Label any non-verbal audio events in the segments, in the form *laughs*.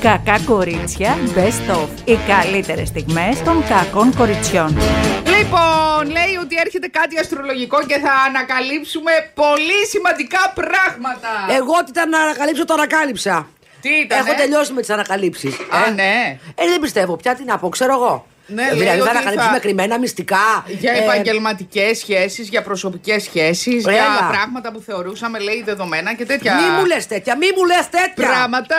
Κακά κορίτσια Best of. Οι καλύτερες στιγμές των κακών κοριτσιών. Λοιπόν, λέει ότι έρχεται κάτι αστρολογικό και θα ανακαλύψουμε πολύ σημαντικά πράγματα. Εγώ τι ήταν να ανακαλύψω, το ανακάλυψα. Τι ήταν, Έχω τελειώσει με τις ανακαλύψεις. Α, ναι. Ε, δεν πιστεύω πια τι να πω, ξέρω εγώ. Ναι, Ε, λέει δηλαδή θα ότι ανακαλύψουμε θα- κρυμμένα μυστικά. Για ε, επαγγελματικές σχέσεις, για προσωπικές σχέσεις, για Έλα. πράγματα που θεωρούσαμε, λέει, δεδομένα και τέτοια. Μη μου λες τέτοια, μη μου λες τέτοια. Πράγματα,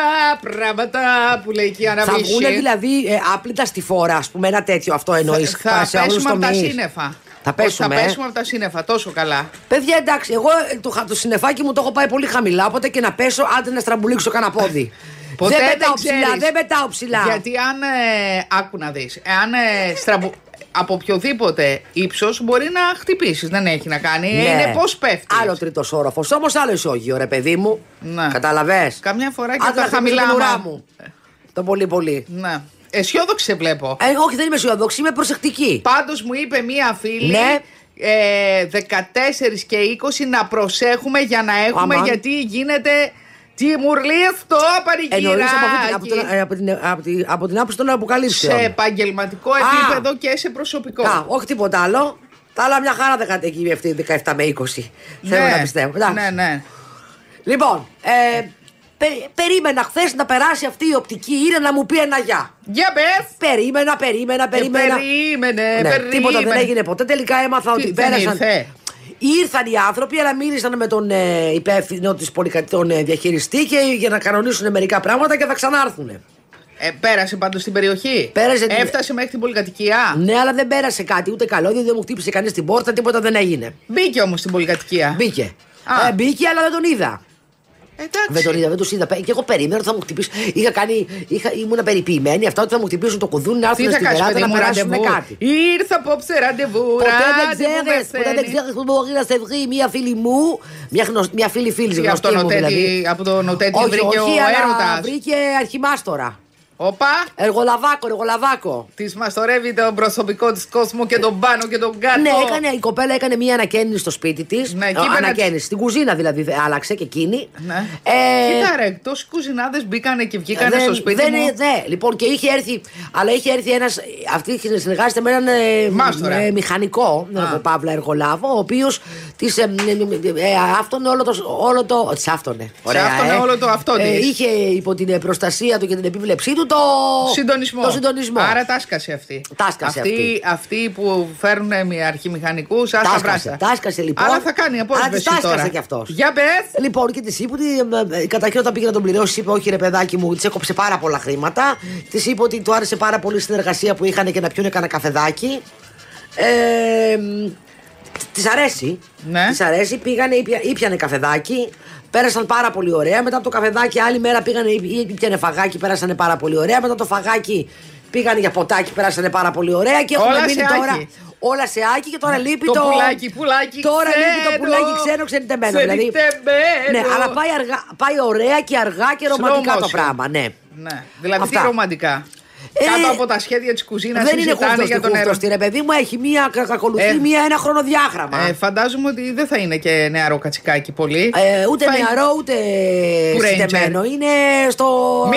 πράγματα που λέει και η Θα Αναβίση. βγουν δηλαδή ε, άπλυτα στη φόρα, ας πούμε, ένα τέτοιο αυτό εννοείς. Θα πέσουμε από τα σύννεφα. Θα Ότι πέσουμε, Θα ε. πέσουμε από τα σύννεφα, τόσο καλά. Παιδιά, εντάξει, εγώ ε, το, χα- το συννεφάκι μου το έχω πάει πολύ χαμηλά, οπότε και να πέσω, άντε να στραμπουλήξω κανένα πόδι. Ποτέ δεν δεν πετάω ψηλά, ξέρεις. δεν πετάω ψηλά. Γιατί αν. Ε, άκου να δεις. Εάν ε, στραμπου- από οποιοδήποτε ύψος μπορεί να χτυπήσεις. Δεν έχει να κάνει. Ναι. Είναι πώς πέφτεις. Άλλο τρίτος όροφος. Όμως άλλο ισόγειο, ρε παιδί μου. Ναι. Καταλαβέ. Καμιά φορά και τα χαμηλά ουρά άμα- μου. Το πολύ πολύ. Ναι. Αισιόδοξη σε βλέπω. Ε, όχι, δεν είμαι αισιοδόξη, είμαι προσεκτική. Πάντως μου είπε μία φίλη. Ναι. Ε, 14 και 20 να προσέχουμε για να έχουμε Αμάν. γιατί γίνεται τιμουρλίστο Εννοείς από, αυτή την- από, πανηγυράκι. την- ε, από, την, από, την, από την άποψη των αποκαλύψεων. Σε επαγγελματικό Α. επίπεδο και σε προσωπικό. Α, όχι τίποτα άλλο. Τα άλλα μια χαρά δεν είχατε εκεί αυτή 17 με 20. Θέλω να πιστεύω. εντάξει. Ναι, ναι. Λοιπόν, ε, πε- περίμενα χθες να περάσει αυτή η οπτική είναι να μου πει ένα γεια. Για πες. Περίμενα, περίμενα, περίμενα. περίμενε, Ναι, περίμενε. τίποτα δεν έγινε ποτέ. Τελικά έμαθα Τι, ότι δεν πέρασαν. ήρθε; Ήρθαν οι άνθρωποι, αλλά μίλησαν με τον ε, υπεύθυνο της πολυκατοικών ε, διαχειριστή και για να κανονίσουν μερικά πράγματα και θα ξανάρθουν. Ε, πέρασε πάντως στην περιοχή; Πέρασε την- Έφτασε μέχρι την πολυκατοικία; Ναι, αλλά δεν πέρασε κάτι, ούτε καλό, δεν μου χτύπησε κανείς την πόρτα, τίποτα δεν έγινε. Μπήκε όμως στην πολυκατοικία; Μπήκε. Α. Ε, μπήκε, αλλά δεν τον είδα. Εντάξει. Δεν τον είδα, δεν του είδα. Και εγώ περίμενα ότι θα μου χτυπήσει. Είχα κάνει, είχα, ήμουν περιποιημένη αυτά ότι θα μου χτυπήσουν το κουδούνι, να έρθουν Τι θα στην κάνεις, Ελλάδα παιδί να μου, περάσουν ραντεβού; κάτι. Ήρθα απόψε ραντεβού. Ποτέ δεν ραντεβού ξέρεις, με ποτέ δεν σένει. ξέρεις που μπορεί να σε βρει μία φίλη μου, μια, γνωσ- μια φίλη φίλης Τι, γνωστή από μου τον Οτέτη- δηλαδή. από τον Οτέτη όχι, βρήκε ο όχι, αλλά έρωτας. βρήκε αρχιμάστορα. Όπα. Εργολαβάκο, εργολαβάκο. Της μαστορεύει τον προσωπικό της κόσμο και τον πάνω και τον κάτω. Ναι, έκανε, η κοπέλα έκανε μία ανακαίνιση στο σπίτι της. Ναι, εκεί είπε να ανακαίνιση. Στην κουζίνα δηλαδή άλλαξε και εκείνη. Ναι. Ε, Κοίτα ρε, τόσοι κουζινάδες μπήκανε και βγήκανε δεν- στο σπίτι δεν μου. είναι- ναι, λοιπόν, και είχε έρθει. Αλλά είχε έρθει ένα. Αυτή συνεργάζεται με έναν ε, Μάστορα. ε, μηχανικό, Α. ε, Παύλα Εργολάβο, ο οποίος της. Ε, ε, ε, άφτωνε όλο το. Όλο το της άφτωνε. Ωραία, άφτωνε ε. όλο το αυτό Ε, της. είχε υπό την ε, προστασία του και την επίβλεψή του το. Συντονισμό. Το συντονισμό. Άρα τάσκασε αυτή. Τάσκασε αυτή, αυτή. αυτοί που φέρνουν με αρχιμηχανικού, άστα Τάσκασε, βράσα. τάσκασε, λοιπόν. Αλλά θα κάνει Αλλά απόσβεση της τάσκασε τώρα. κι αυτός. Για πες. Λοιπόν, και της είπε ότι ε, ε, καταρχήν όταν πήγε να τον πληρώσει, είπε: Όχι, ρε παιδάκι μου, της έκοψε πάρα πολλά χρήματα. Της είπε ότι του άρεσε πάρα πολύ η συνεργασία που είχαν και να πιούνε κανένα καφεδάκι. Ε, Της αρέσει. Ναι. Της αρέσει. Πήγανε, ήπια, ήπιανε καφεδάκι. Πέρασαν πάρα πολύ ωραία. Μετά από το καφεδάκι, άλλη μέρα πήγανε, ή- ήπιανε φαγάκι, πέρασανε πάρα πολύ ωραία. Μετά το φαγάκι πήγανε για ποτάκι, πέρασανε πάρα πολύ ωραία. Και έχουμε Όλα μείνει σε τώρα. άκι. Όλα σε άκι και τώρα λείπει Το το. πουλάκι, πουλάκι Τώρα λείπει το ξένο. πουλάκι ξένο ξενιτεμένο. Δηλαδή. Ξενιτεμένο. Ναι, αλλά πάει, αργά, πάει ωραία και αργά και ρομαντικά Slow το motion. πράγμα, ναι. Ναι, δηλαδή Αυτά. τι ρομαντικά; Ε, Κάτω από τα σχέδια της κουζίνας Δεν είναι συζητάνε χούφτος για τον χούφτος, έρωτα. ρε παιδί μου, έχει μία, κα- ακολουθεί Ε. μία, ένα χρονοδιάγραμμα. Ε, φαντάζομαι ότι δεν θα είναι και νεαρό κατσικάκι πολύ. Ε, ούτε Θα είναι- νεαρό ούτε Του Ranger. συντεμένο. Είναι στο. Middle,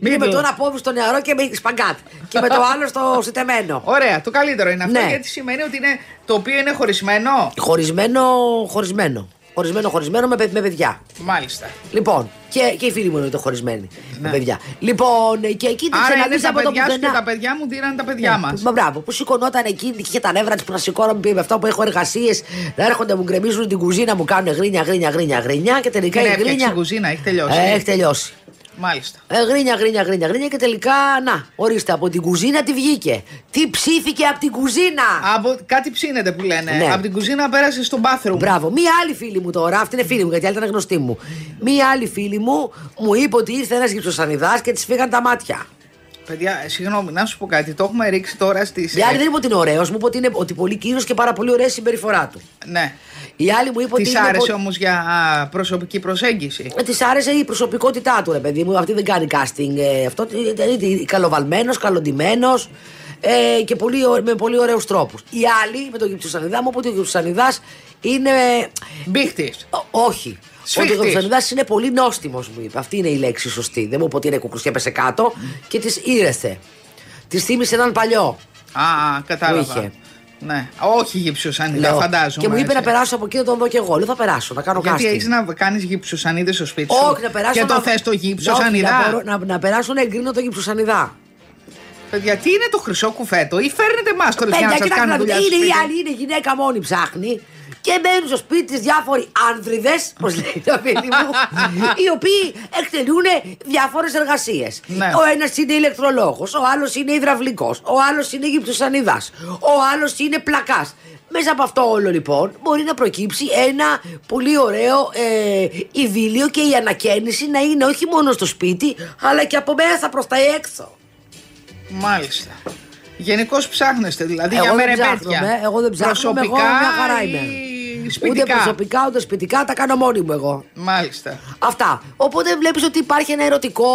Είναι με middle. το ένα πόδι στο νεαρό και με σπαγκάτ. και με το *laughs* άλλο στο συντεμένο. Ωραία, το καλύτερο είναι αυτό Ναι. γιατί σημαίνει ότι είναι το οποίο είναι χωρισμένο. Χωρισμένο, χωρισμένο. Χωρισμένο, χωρισμένο με, παι- με παιδιά. Μάλιστα. Λοιπόν, και, και οι φίλοι μου είναι το χωρισμένοι με Ναι. παιδιά. Λοιπόν, και εκεί την Άρα είναι ξαναδείς τα από το παιδιά σου και πουθενά. τα παιδιά μου δίνανε τα παιδιά μας. Μα μπράβο, που σηκωνόταν εκεί και είχε τα νεύρα της που να σηκώνομαι με αυτό που έχω εργασίες. Να έρχονται, μου γκρεμίζουν την κουζίνα, μου κάνουν γρίνια, γρίνια, γρίνια, γρίνια και τελικά Την η έφτιαξε γρίνια. η κουζίνα, έχει τελειώσει. Ε, έχει τελειώσει. Μάλιστα. Ε, γρίνια, γρίνια, γρίνια, γρίνια και τελικά, να, ορίστε, από την κουζίνα τι βγήκε. Τι ψήθηκε από την κουζίνα; Από, κάτι ψήνεται που λένε. Ναι. Από την κουζίνα πέρασε στο bathroom. Μπράβο. Μία άλλη φίλη μου τώρα, αυτή είναι φίλη μου γιατί η άλλη ήταν γνωστή μου. Μία άλλη φίλη μου μου είπε ότι ήρθε ένας γυψοσανιδάς και της φύγαν τα μάτια. Παιδιά, ε, συγγνώμη, να σου πω κάτι. Το έχουμε ρίξει τώρα στις. Η άλλη δεν είπε ότι είναι ωραίος, μου είπε ότι είναι ότι πολύ κύριο και πάρα πολύ ωραία η συμπεριφορά του. Ναι. Η άλλη μου είπε ότι. Της είναι άρεσε πο- όμως για α, προσωπική προσέγγιση. Ε, Της άρεσε η προσωπικότητά του, ρε παιδί μου. Αυτή δεν κάνει casting. Ε, αυτό είναι καλοβαλμένος, καλοντημένο ε, και πολύ, ω- με πολύ ωραίους τρόπους. Η άλλη με τον Γυψουσανιδά μου είπε ότι ο Γυψουσανιδά είναι. Μπίχτη. Ό- όχι. Σφίχτης. ο Γυψανιδά είναι πολύ νόστιμος, μου είπε. Αυτή είναι η λέξη σωστή. Δεν μου είπε ότι είναι κουκουσιά έπεσε κάτω και τη ήρεθε. Τη θύμισε έναν παλιό. Α, κατάλαβα. είχε. Ναι. Όχι γυψοσανίδα, Λέω. φαντάζομαι. Και μου είπε έτσι. να περάσω από εκεί να τον δω και εγώ. Λέω θα περάσω, να κάνω Γιατί casting. έχεις να κάνεις γυψοσανίδες στο σπίτι σου; Όχι, να περάσω. Και το να... θες το Όχι, γυψοσανίδα. Να, μπορώ- να, να περάσω να εγκρίνω το γυψοσανιδά. Παιδιά, τι είναι το χρυσό κουφέτο, ή φέρνετε μάσκορε για να Παιδιά, σας κοιτάξτε κάνουν να δείτε, δουλειά. στο είναι η σπίτι; άλλη, είναι γυναίκα μόνη ψάχνει. Και μπαίνουν στο σπίτι της διάφοροι άνδριδε, πώ *laughs* λέει το παιδί μου, οι οποίοι εκτελούν διάφορες εργασίες. Ναι. Ο ένας είναι ηλεκτρολόγος, ο άλλος είναι υδραυλικός, ο άλλος είναι γυψοσανιδάς, ο άλλος είναι πλακάς. Μέσα από αυτό όλο λοιπόν μπορεί να προκύψει ένα πολύ ωραίο ε, ειδήλιο και η ανακαίνιση να είναι όχι μόνο στο σπίτι αλλά και από μέσα προς τα έξω. Μάλιστα. Γενικώ ψάχνεστε, δηλαδή Εγώ για δεν μερεπέτια. ψάχνομαι, εγώ δεν ψάχνομαι, εγώ Προσωπικά μια χαρά ή είμαι. Σπιτικά; Ούτε προσωπικά ούτε σπιτικά τα κάνω μόνη μου εγώ. Μάλιστα. Αυτά. Οπότε βλέπεις ότι υπάρχει ένα ερωτικό.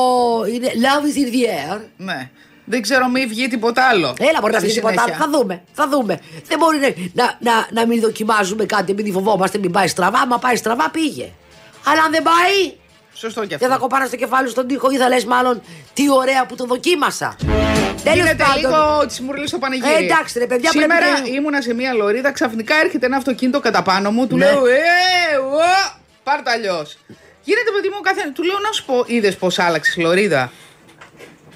Είναι love is in the air. Ναι. Δεν ξέρω μη βγει τίποτα άλλο. Έλα, μπορεί να στη βγει τίποτα άλλο. συνέχεια. Θα δούμε. Θα δούμε. Δεν μπορεί να, να, να, να μην δοκιμάζουμε κάτι επειδή φοβόμαστε μην πάει στραβά. Άμα πάει στραβά, πήγε. Αλλά αν δεν πάει, Σωστό και αυτό. δεν θα κοπάνα στο κεφάλι σου στον τοίχο ή θα λες μάλλον τι ωραία που το δοκίμασα. Τέλος Γίνεται λίγο τη μουρλή στο πανηγύρι. Ε, εντάξει, ρε παιδιά, Σήμερα πρέπει να- ήμουνα σε μία λωρίδα, ξαφνικά έρχεται ένα αυτοκίνητο κατά πάνω μου, του Ναι. λέω Ε, ω, πάρ' το αλλιώς. Γίνεται παιδί μου κάθε. Του λέω να σου πω, είδες πώ άλλαξες λωρίδα.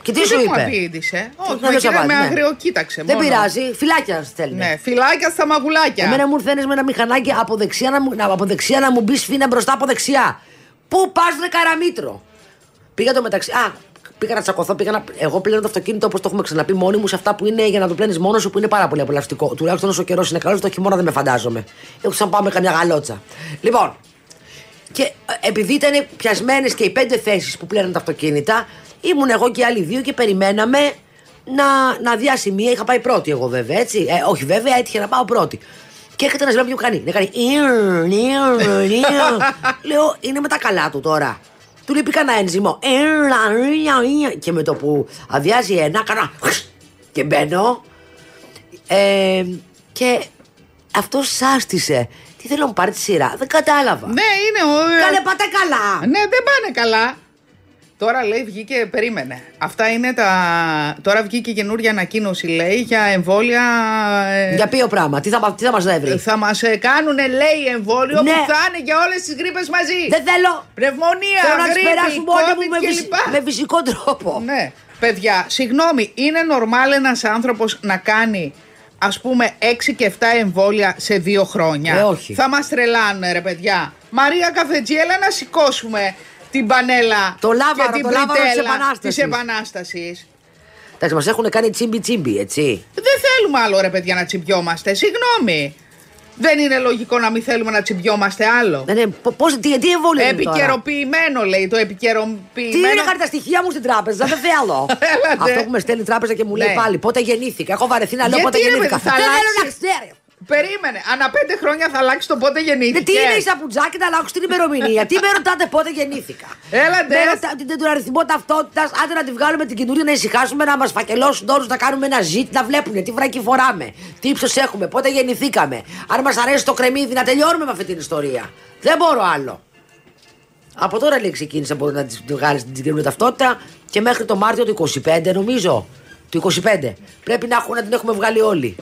Και τι Και σου δεν μου είπε. απήντησε. Τι Όχι, να με, δεν κοίτα- σου με απάντησε, ναι. αγριοκοίταξε. Δεν μόνο. πειράζει, φυλάκια στέλνει. Ναι, φυλάκια στα μαγουλάκια. Εμένα μου ήρθε με ένα μηχανάκι από δεξιά να μου, να, από δεξιά να μου μπει σφίνα μπροστά από δεξιά. Πού πας, ρε καραμίτρο; Πήγα το μεταξύ. Α, πήγα να τσακωθώ. Πήγα να... Εγώ πλένω το αυτοκίνητο όπως το έχουμε ξαναπεί μόνοι μου σε αυτά που είναι για να το πλένεις μόνος σου που είναι πάρα πολύ απολαυστικό. Τουλάχιστον όσο καιρός είναι καλός, το χειμώνα δεν με φαντάζομαι. Έχω σαν πάμε καμιά γαλότσα. Λοιπόν, και ε, επειδή ήταν πιασμένες και οι πέντε θέσεις που πλέναν τα αυτοκίνητα, ήμουν εγώ και οι άλλοι δύο και περιμέναμε να, να διάσει μία. Είχα πάει πρώτη εγώ βέβαια, έτσι. Ε, όχι βέβαια, έτυχε να πάω πρώτη. Και έρχεται ένας λέω μου κάνει. Να κάνει. «Ιρ, ιρ, ιρ». Λέω, είναι με τα καλά του τώρα. Του λέει κανένα ένζυμο. «Ιρ, ιρ, ιρ». Και με το που αδειάζει ένα, κάνα. Και μπαίνω. Ε, και αυτός σάστησε. Τι θέλω να μου πάρει τη σειρά. Δεν κατάλαβα. Ναι, είναι ο. Καλέ, πάτε καλά. Ναι, δεν πάνε καλά. Τώρα λέει βγήκε, περίμενε. Αυτά είναι τα. Τώρα βγήκε καινούργια ανακοίνωση, λέει, για εμβόλια. ε, Για ποιο πράγμα, τι θα, μα- τι θα μας έβρει. Θα μας κάνουν, λέει, εμβόλιο Ναι. που θα είναι για όλες τις γρήπες μαζί. Δεν θέλω. Πνευμονία, Θέλω να τις γρήπη, περάσουν μόνοι μου COVID με, και φυσ- λοιπά. με φυσικό τρόπο. Ναι. Παιδιά, συγγνώμη, είναι νορμάλ ένας άνθρωπος να κάνει ας πούμε 6 και 7 εμβόλια σε δύο χρόνια; Ε, όχι. Θα μας τρελάνε ρε παιδιά. Μαρία Καφετζή, έλα να σηκώσουμε την πανέλα Το λάβαρο, και την το λάβαρο της πριτέλα Επανάστασης. της Επανάστασης. Εντάξει, μας έχουν κάνει τσίμπι τσίμπι, έτσι. Δεν θέλουμε άλλο ρε παιδιά να τσιμπιόμαστε. Συγγνώμη. Δεν είναι λογικό να μην θέλουμε να τσιμπιόμαστε άλλο. Δεν είναι, πώς, τι, τι εμβόλιο είναι τώρα; Επικαιροποιημένο λέει το Τι επικαιροποιημένο. είναι χάρη τα στοιχεία μου στην τράπεζα, δεν θέλω. *laughs* Έλατε. Αυτό που με στέλνει η τράπεζα και μου λέει Ναι. πάλι πότε γεννήθηκα. Έχω βαρεθεί να λέω Γιατί, πότε ρε, γεννήθηκα. παιδί, θα Δεν θέλω αλλάξεις. να ξέρεις. Περίμενε. Ανά πέντε χρόνια θα αλλάξεις το πότε γεννήθηκες. Ναι, τι είναι η σαπουτζάκη να αλλάξω την ημερομηνία. *laughs* τι με ρωτάτε πότε γεννήθηκα; Έλα, Με ντε. ρωτάτε την- τον αριθμό ταυτότητας. Άντε να τη βγάλουμε την καινούρια να ησυχάσουμε, να μας φακελώσουν όλους, να κάνουμε ένα ζήτ, να βλέπουν τι βράκι φοράμε, τι ύψος έχουμε, πότε γεννηθήκαμε. Αν μας αρέσει το κρεμμύδι, να τελειώνουμε με αυτή την ιστορία. Δεν μπορώ άλλο. Από τώρα λέει ξεκίνησα μπορεί να της βγάλεις την καινούργια ταυτότητα και μέχρι το Μάρτιο του 25 νομίζω. Του 25. Πρέπει να, έχουν, να την έχουμε βγάλει όλοι.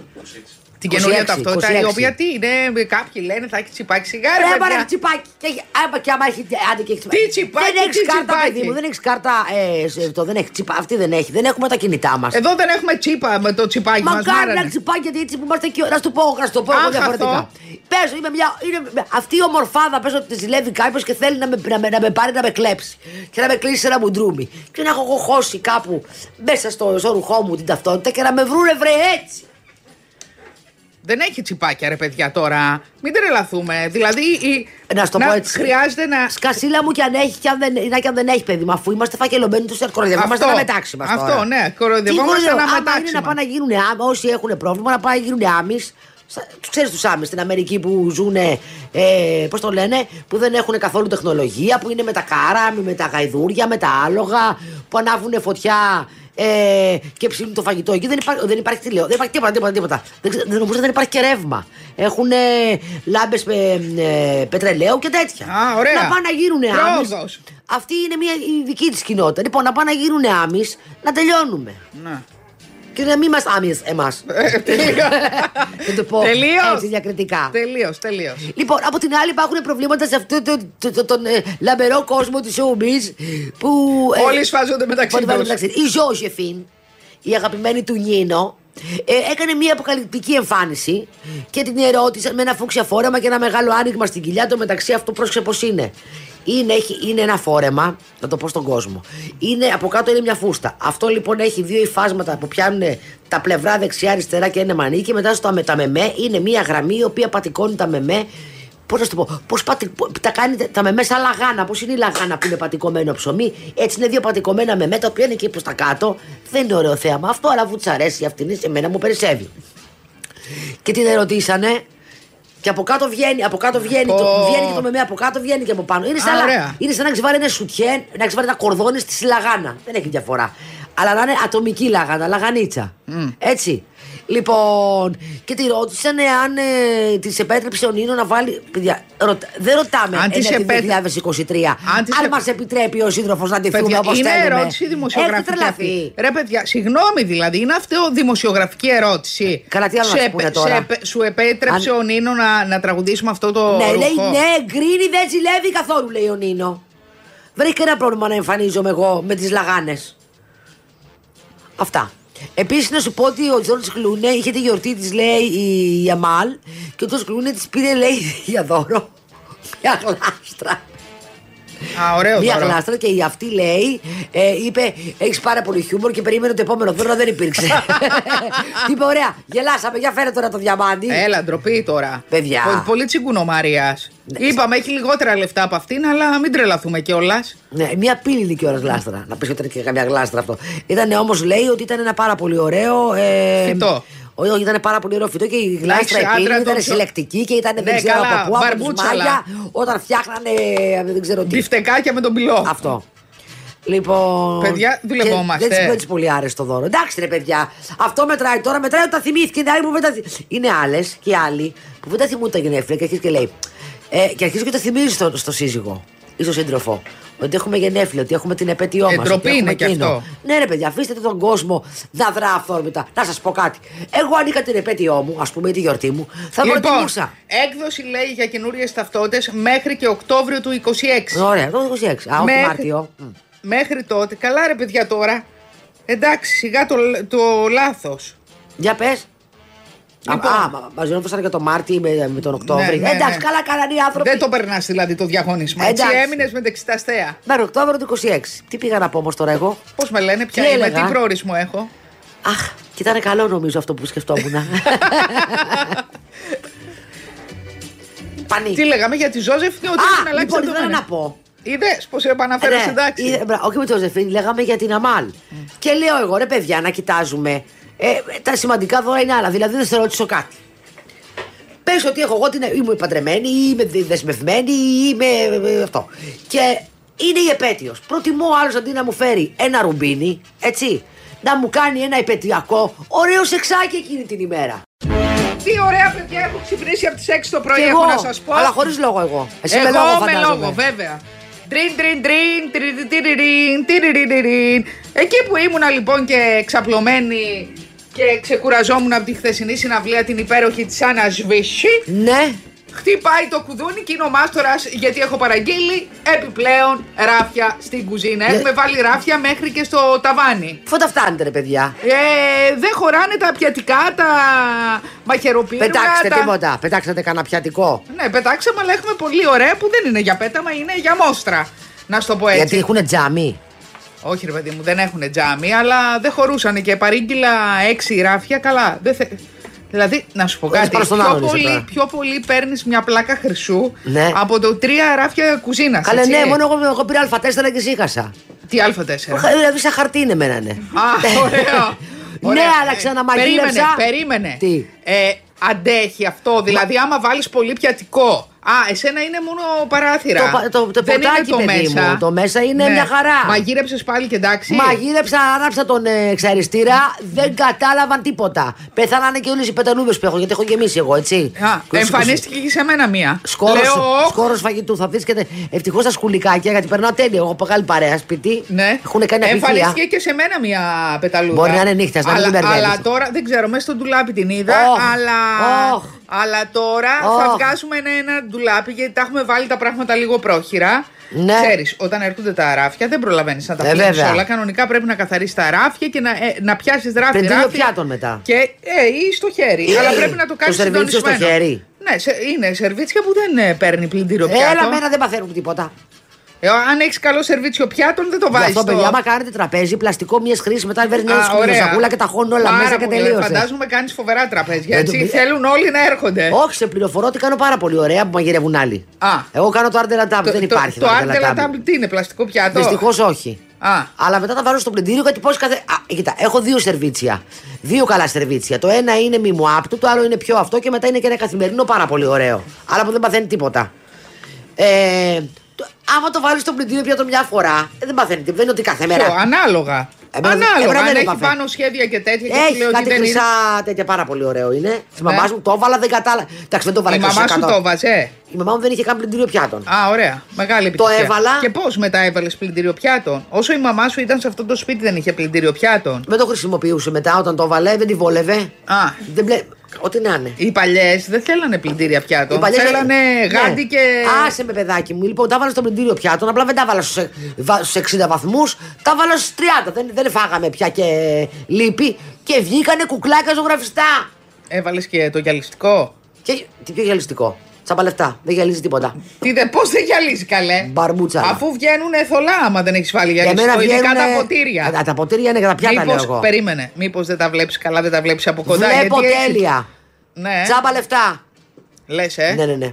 Την καινούργια 26, ταυτότητα, η 26. οποία τι είναι, κάποιοι λένε θα έχει τσιπάκι σιγάρι. Ρε, παιδιά. μα ρε, τσιπάκι. Και, έχει- άμα και άμα έχει. Άντε και έχει Τι τσιπάκι, Δεν έχεις τι κάρτα, τσιπάκι. παιδί μου. Δεν έχεις κάρτα. Ε, σε- το, δεν έχεις τσιπά. Αυτή δεν έχει. Δεν έχουμε τα κινητά μας. Εδώ δεν έχουμε τσίπα με το τσιπάκι μας. Μακάρι να τσιπάκι γιατί έτσι που είμαστε και. Να σου το πω, να σου το πω εγώ Αχ, διαφορετικά. αυτό. Πες, είμαι μια, είναι, αυτή η ομορφάδα πες ότι τη ζηλεύει κάποιος και θέλει να με, να, με, να με πάρει να με κλέψει και να με κλείσει σε ένα μπουντρούμι. Και να έχω εγώ χώσει κάπου μέσα στο, στο ρουχό μου την ταυτότητα και να με βρούνε βρε έτσι. Δεν έχει τσιπάκια ρε παιδιά τώρα. Μην τρελαθούμε. Δηλαδή η- Να σου το πω έτσι. χρειάζεται να. Σκασίλα μου κι αν έχει, κι αν δεν, είναι, κι αν δεν έχει παιδί μου, αφού είμαστε φακελωμένοι τους κοροϊδευόμαστε Αυτό. να μετάξει μα. Αυτό, ναι, κοροϊδευόμαστε Τι κοροϊδευ- να άμα μετάξει είναι να μας. πάνε να γίνουν άμυ, όσοι έχουν πρόβλημα, να πάνε να γίνουν άμυς. Τους ξέρεις τους άμυς στην Αμερική που ζουν, ε, πώς το λένε, που δεν έχουν καθόλου τεχνολογία, που είναι με τα κάραμε, με τα γαϊδούρια, με τα άλογα, που ανάβουν φωτιά ε, και ψήνουν το φαγητό εκεί. Δεν υπάρχει, δεν υπάρχει τηλεό, δεν υπάρχει τίποτα, τίποτα. τίποτα. Δεν, ξε- δεν νομίζω δεν υπάρχει και ρεύμα. Έχουν λάμπες ε, πετρελαίου και τέτοια. Α, ωραία. Να πάνε να γίνουν άμυς. Πρόοδος. Αυτή είναι μια η δική της κοινότητα. Λοιπόν, να πάνε να γίνουν άμυς, να τελειώνουμε. Ναι. Και να μην είμαστε άμυ εμάς. Ε, τελείως. *laughs* Να το πω Τελείως. έτσι διακριτικά. Τελείως, τελείως. Λοιπόν, από την άλλη υπάρχουν προβλήματα σε αυτό το, το, το- τον ε, λαμπερό κόσμο του showbiz που. ε, Όλοι σφάζονται μεταξύ που βάλουν τους. Η Ζώζεφιν, η αγαπημένη του Νίνο, ε, έκανε μια αποκαλυπτική εμφάνιση και την ερώτησαν με ένα φούξια φόρεμα και ένα μεγάλο άνοιγμα στην κοιλιά. Το μεταξύ αυτό πρόσεξε πώς είναι. Είναι, έχει, είναι ένα φόρεμα, να το πω στον κόσμο. Είναι, από κάτω είναι μια φούστα. Αυτό λοιπόν έχει δύο υφάσματα που πιάνουν τα πλευρά δεξιά-αριστερά και είναι μανίκι. Και μετά στο με- τα μεμέ είναι μια γραμμή η οποία πατικώνει τα μεμέ Πώς να σου το πω, πώς τα κάνετε τα μεμέ σαν λαγάνα. Πώς είναι η λαγάνα που είναι πατικωμένο ψωμί. Έτσι είναι δύο πατικωμένα μεμέ τα οποία είναι εκεί προς τα κάτω. Δεν είναι ωραίο θέαμα αυτό, αλλά αφού τη αρέσει αυτήν, σε μένα μου περισσεύει. Και την ερωτήσανε. Και από κάτω βγαίνει, από κάτω βγαίνει, το, Πω. βγαίνει και το μεμέ, από κάτω βγαίνει και από πάνω. Είναι σαν, Α, λα- ωραία. είναι σαν να ξεβάρει ένα σουτιέν, να ξεβάρει ένα κορδόνι στη λαγάνα. Δεν έχει διαφορά. Αλλά να είναι ατομική λαγάνα, λαγανίτσα. Έτσι. Λοιπόν, και τη ρώτησαν εάν ε, της επέτρεψε ο Νίνο να βάλει. Παιδιά, ρωτα- δεν ρωτάμε Αν της ένα το επέτρε- 2023. Αν της αν επ- μας επιτρέπει ο σύντροφος να αντιθούμε Παιδιά, όπως είναι θέλουμε. ερώτηση δημοσιογραφική. Έχετε τρελαθεί. αυτή. Ρε παιδιά, συγγνώμη δηλαδή, είναι αυτό δημοσιογραφική ερώτηση. Καλά, τι άλλο Σου να σου επέ- πούνε τώρα; σε επέ- Σου επέτρεψε Αν- ο Νίνο να, να τραγουδήσουμε αυτό το Ναι, ρούχο; λέει ναι, γκρίνει, δεν ζηλεύει καθόλου, λέει ο Νίνο. Βρήκα ένα πρόβλημα να εμφανίζομαι εγώ με τις λαγάνες. Αυτά. Επίσης, να σου πω ότι ο Τζόρτζ Κλούνε είχε τη γιορτή της, λέει η Αμάλ, και ο Τζόρτζ Κλούνε της πήρε, λέει, *laughs* για δώρο μια γλάστρα. Α, ωραίο Μια τώρα. γλάστρα και η αυτή λέει, ε, είπε: Έχεις πάρα πολύ χιούμορ και περίμενε το επόμενο δώρο, δεν υπήρξε. Τι *laughs* *laughs* είπε, ωραία, γελάσαμε, για φέρε τώρα το διαμάντι. Έλα, ντροπή τώρα. Παιδιά. Πο- Πολύ τσιγκούνο Μαρίας. Ναι. Είπαμε, έχει λιγότερα λεφτά από αυτήν, αλλά μην τρελαθούμε κιόλας. Ναι, μια πύλη κιόλα γλάστρα. Να πεις ότι ήταν και καμιά γλάστρα αυτό. Ήταν όμως, λέει, ότι ήταν ένα πάρα πολύ ωραίο. Ε, Φυτό. Όχι, όχι, ήταν πάρα πολύ ωραίο φυτό και η γλάστρα έχεις η πύλη άντρα ήταν τον Τζο- συλλεκτική και ήταν Ναι, δεν ξέρω καλά, από πού, από τους μπαρμπούτσαλα. μάγια, όταν φτιάχνανε ε, δεν ξέρω τι. Μπιφτεκάκια με τον πυλό. Αυτό. Λοιπόν. Παιδιά, δουλευόμαστε. και Δεν τη παίρνει πολύ άρεστο δώρο. Εντάξει, ρε παιδιά. Αυτό μετράει τώρα. Μετράει όταν θυμήθηκε. Είναι άλλοι που δεν τα θυ- Είναι άλλες και άλλοι που δεν τα θυμούνται τα γενέθλια και αρχίζει και λέει. Ε, και αρχίζει και το θυμίζει στο, στο σύζυγο ή στο σύντροφο. Ότι έχουμε γενέθλια, ότι έχουμε την επέτειό Ε, μα. ντροπή είναι κι αυτό. Ναι, ρε παιδιά, αφήστε τον κόσμο να δρά αυθόρμητα. Να σας πω κάτι. Εγώ αν είχα την επέτειό μου, ας πούμε, ή τη γιορτή μου, θα Λοιπόν, προτιμούσα. έκδοση λέει για καινούριες ταυτότητες μέχρι και Οκτώβριο του 26. Ωραία, το 26. Α, όχι Μέχρι- Μάρτιο. Μ. Μέχρι τότε. Καλά, ρε παιδιά τώρα. Εντάξει, σιγά το, το λάθος. Για πες. Λοιπόν. Α, μα- μαζεύονταν και το Μάρτι με, με τον Οκτώβρη. Ναι, ναι, Εντάξει, ναι. καλά κάνανε οι άνθρωποι. Δεν το περνάς δηλαδή το διαγωνισμό. Έτσι Εντάξει. έμεινες με δεξιταστέα. Μέχρι Οκτώβριο του 26. Τι πήγα να πω όμως τώρα εγώ; Πώς με λένε, ποια Τι είμαι, έλεγα; τι προορισμό έχω; Αχ, και ήταν καλό νομίζω αυτό που σκεφτόμουν. Πανί. Τι λέγαμε για τη Ζώζεφ και ότι έχουν Α, αλλάξει λοιπόν, τα ήθελα δεδομένα. να πω. Είδες πώς επαναφέρω Ναι, εντάξει. είδε- μπρα- όχι με τον Ζεφίν, λέγαμε για την Αμάλ. Και λέω εγώ, ρε παιδιά, να κοιτάζουμε. Ε, τα σημαντικά δώρα είναι άλλα. Δηλαδή, δεν θα ρωτήσω κάτι. Πες ότι έχω εγώ την. είμαι παντρεμένη, ή είμαι δε- δεσμευμένη, ή είμαι. ε, αυτό. Και είναι η επέτειος. Προτιμώ άλλος αντί να μου φέρει ένα ρουμπίνι, έτσι, να μου κάνει ένα επαιτειακό ωραίο σεξάκι εκείνη την ημέρα. Τι ωραία παιδιά έχω ξυπνήσει από τις 6 το πρωί, Και έχω εγώ, να σας πω. Αλλά χωρίς λόγο εγώ. Εσύ Εγώ με λόγο, με φαντάζομαι. λόγο, βέβαια. Τρίν, τρίν, τρίν, τρίν, τρίν, τρίν, τρίν, τρίν. Εκεί που ήμουνα λοιπόν και ξαπλωμένη και ξεκουραζόμουν από τη χθεσινή συναυλία την υπέροχη της Άννας Σβήση, Ναι. χτυπάει το κουδούνι και είναι ο μάστορας γιατί έχω παραγγείλει επιπλέον ράφια στην κουζίνα. Ναι. Έχουμε βάλει ράφια μέχρι και στο ταβάνι. Φώτα φτάνετε, ρε παιδιά. Ε, δεν χωράνε τα πιατικά, τα μαχαιροπύρουνα. Πετάξτε τα... τίποτα. Πετάξατε κανένα πιατικό. Ναι, πετάξαμε, αλλά έχουμε πολύ ωραία που δεν είναι για πέταμα, είναι για μόστρα. Να σου το πω έτσι. Γιατί έχουν τζάμι. Όχι, ρε παιδί μου, δεν έχουν τζάμι, αλλά δεν χωρούσαν και παρήγγειλα έξι ράφια. Καλά. Δεν θε... Δηλαδή, να σου πω Έτσι κάτι. πάνω στον Πιο άλλον είσαι πολύ, τώρα. πιο πολύ παίρνεις μια πλάκα χρυσού Ναι. από το τρία ράφια κουζίνας. Καλέ, ναι, μόνο εγώ, εγώ πήρα Α4 και σύχασα. Τι Α4. Δηλαδή, σαν χαρτί είναι εμένα, ναι. Α, ωραίο. Ναι, Ωραία. *laughs* αλλά Ε, ξαναμαγείρεψα. Περίμενε, περίμενε. Τι; Ε, αντέχει αυτό. Δηλαδή, άμα βάλεις πολύ πιατικό Α, εσένα είναι μόνο παράθυρα. Το, πα- το, το Δεν είναι πορτάκι, το παιδί μέσα. μου. Το μέσα είναι Ναι. μια χαρά. Μαγείρεψες πάλι και εντάξει. Μαγείρεψα, άναψα τον ε, εξαριστήρα, δεν κατάλαβαν τίποτα. Πεθάνανε και όλες οι πεταλούδες που έχω, γιατί έχω γεμίσει εγώ, έτσι. Α, εμφανίστηκε και σε μένα μία. Σκόρο Λέω, σκόρος φαγητού. Θα δει και. Ευτυχώς τα σκουλικάκια, γιατί περνάω τέλεια. Έχω μεγάλη παρέα σπίτι. Ναι. Έχουν κάνει απειθία. Εμφανίστηκε και σε μένα μια πεταλούδα. Μπορεί να είναι νύχτας, να μην αλλά, την μπερδεύεις. αλλά τώρα δεν ξέρω, μέσα στο ντουλάπι την είδα. Ωχ, αλλά, ωχ. αλλά τώρα Ωχ. θα βγάζουμε ένα, ένα ντουλάπι γιατί τα έχουμε βάλει τα πράγματα λίγο πρόχειρα. Ναι. Ξέρεις, όταν έρχονται τα ράφια δεν προλαβαίνεις να τα Ε, πλύνεις βέβαια. όλα. Κανονικά πρέπει να καθαρίσει τα ράφια και να, ε, να πιάσεις ράφι. Πλυντήριο ράφι πιάτων μετά. Και, ε, ή στο χέρι. Ε, αλλά πρέπει να το το κάνεις σερβίτσιο στο χέρι. Ναι, σε, είναι σερβίτσια που δεν ε, παίρνει πλυντήριο πιάτο. Έλα, μένα δεν παθαίνουν τίποτα. Ε, αν έχεις καλό σερβίτσιο πιάτων, δεν το Γι' βάζεις. αυτό, παιδιά, άμα κάνετε τραπέζι, πλαστικό μιας χρήσης μετά βέρνει Α, ένα σακούλα και τα χώνουν όλα Πάρα μέσα και πολύ ωραία. τελείωσε. Φαντάζομαι κάνεις φοβερά τραπέζια. Δεν Έτσι. το- Θέλουν όλοι να έρχονται. Όχι, σε πληροφορώ ότι κάνω πάρα πολύ ωραία που μαγειρεύουν άλλοι. Α. Εγώ κάνω το Ardella Table, Το- δεν το- υπάρχει Το Ardella Ardella Table. Table τι είναι, πλαστικό πιάτο; Δυστυχώς όχι. Α. Αλλά μετά τα βάζω στο πλυντήριο γιατί πώς καθε. Α, κοίτα, έχω δύο σερβίτσια. Δύο καλά σερβίτσια. Το ένα είναι μη μου άπτου, το άλλο είναι πιο αυτό και μετά είναι και ένα καθημερινό πάρα πολύ ωραίο. Αλλά που δεν παθαίνει τίποτα. Ε, το, άμα το βάλεις στο πλυντήριο πιάτο μια φορά, ε, δεν παθαίνει τίποτα. Δεν είναι ότι κάθε μέρα. Ποιο, ανάλογα. Εμένα- ανάλογα. εμένα Αν δεν έχει έπαθε. πάνω σχέδια και τέτοια και σου Έχει λέω ότι κάτι δεν χρυσά είναι. τέτοια πάρα πολύ ωραίο είναι. Τη Ναι. μαμά μου το έβαλα, δεν κατάλαβα. Εντάξει, δεν το έβαλα Η μαμά σου 100%. το έβαζε. Η μαμά μου δεν είχε καν πλυντήριο πιάτων. Α, ωραία. Μεγάλη επιτυχία. έβαλα. Και πώς μετά έβαλες πλυντήριο πιάτων; Όσο η μαμά σου ήταν σε αυτό το σπίτι δεν είχε πλυντήριο πιάτων. Δεν το χρησιμοποιούσε μετά όταν το έβαλε, δεν τη βόλευε. Α, Δεν μπλε... Ό,τι να είναι. οι παλιές δεν θέλανε πλυντήρια πιάτων. Οι παλιές- Θέλανε Ναι. γάντι και. Άσε με παιδάκι μου. Λοιπόν, τα έβαλα στο πλυντήριο πιάτων. Απλά δεν τα έβαλα στους 60 βαθμούς. Τα έβαλα στους 30. Δεν, δεν φάγαμε πια και λύπη. Και βγήκανε κουκλάκια ζωγραφιστά. Έβαλες και το γυαλιστικό. Και τι πιο γυαλιστικό; Τσάμπα λεφτά. Δεν γυαλίζει τίποτα. Τι δε, πώς δεν γυαλίζει καλέ; Μπαρμούτσα. Αφού βγαίνουν θολά, άμα δεν έχεις βάλει Για γυαλιστικό. μένα Ειδικά βγαίνουν. τα ποτήρια. Τα, τα ποτήρια είναι για τα πιάτα, λέω Μήπως, εγώ. περίμενε, μήπως δεν τα βλέπεις καλά, δεν τα βλέπεις από κοντά. Βλέπω γιατί έχει- τέλεια. Ναι, Τσάμπα λεφτά. λες, ε. Ναι, ναι, ναι.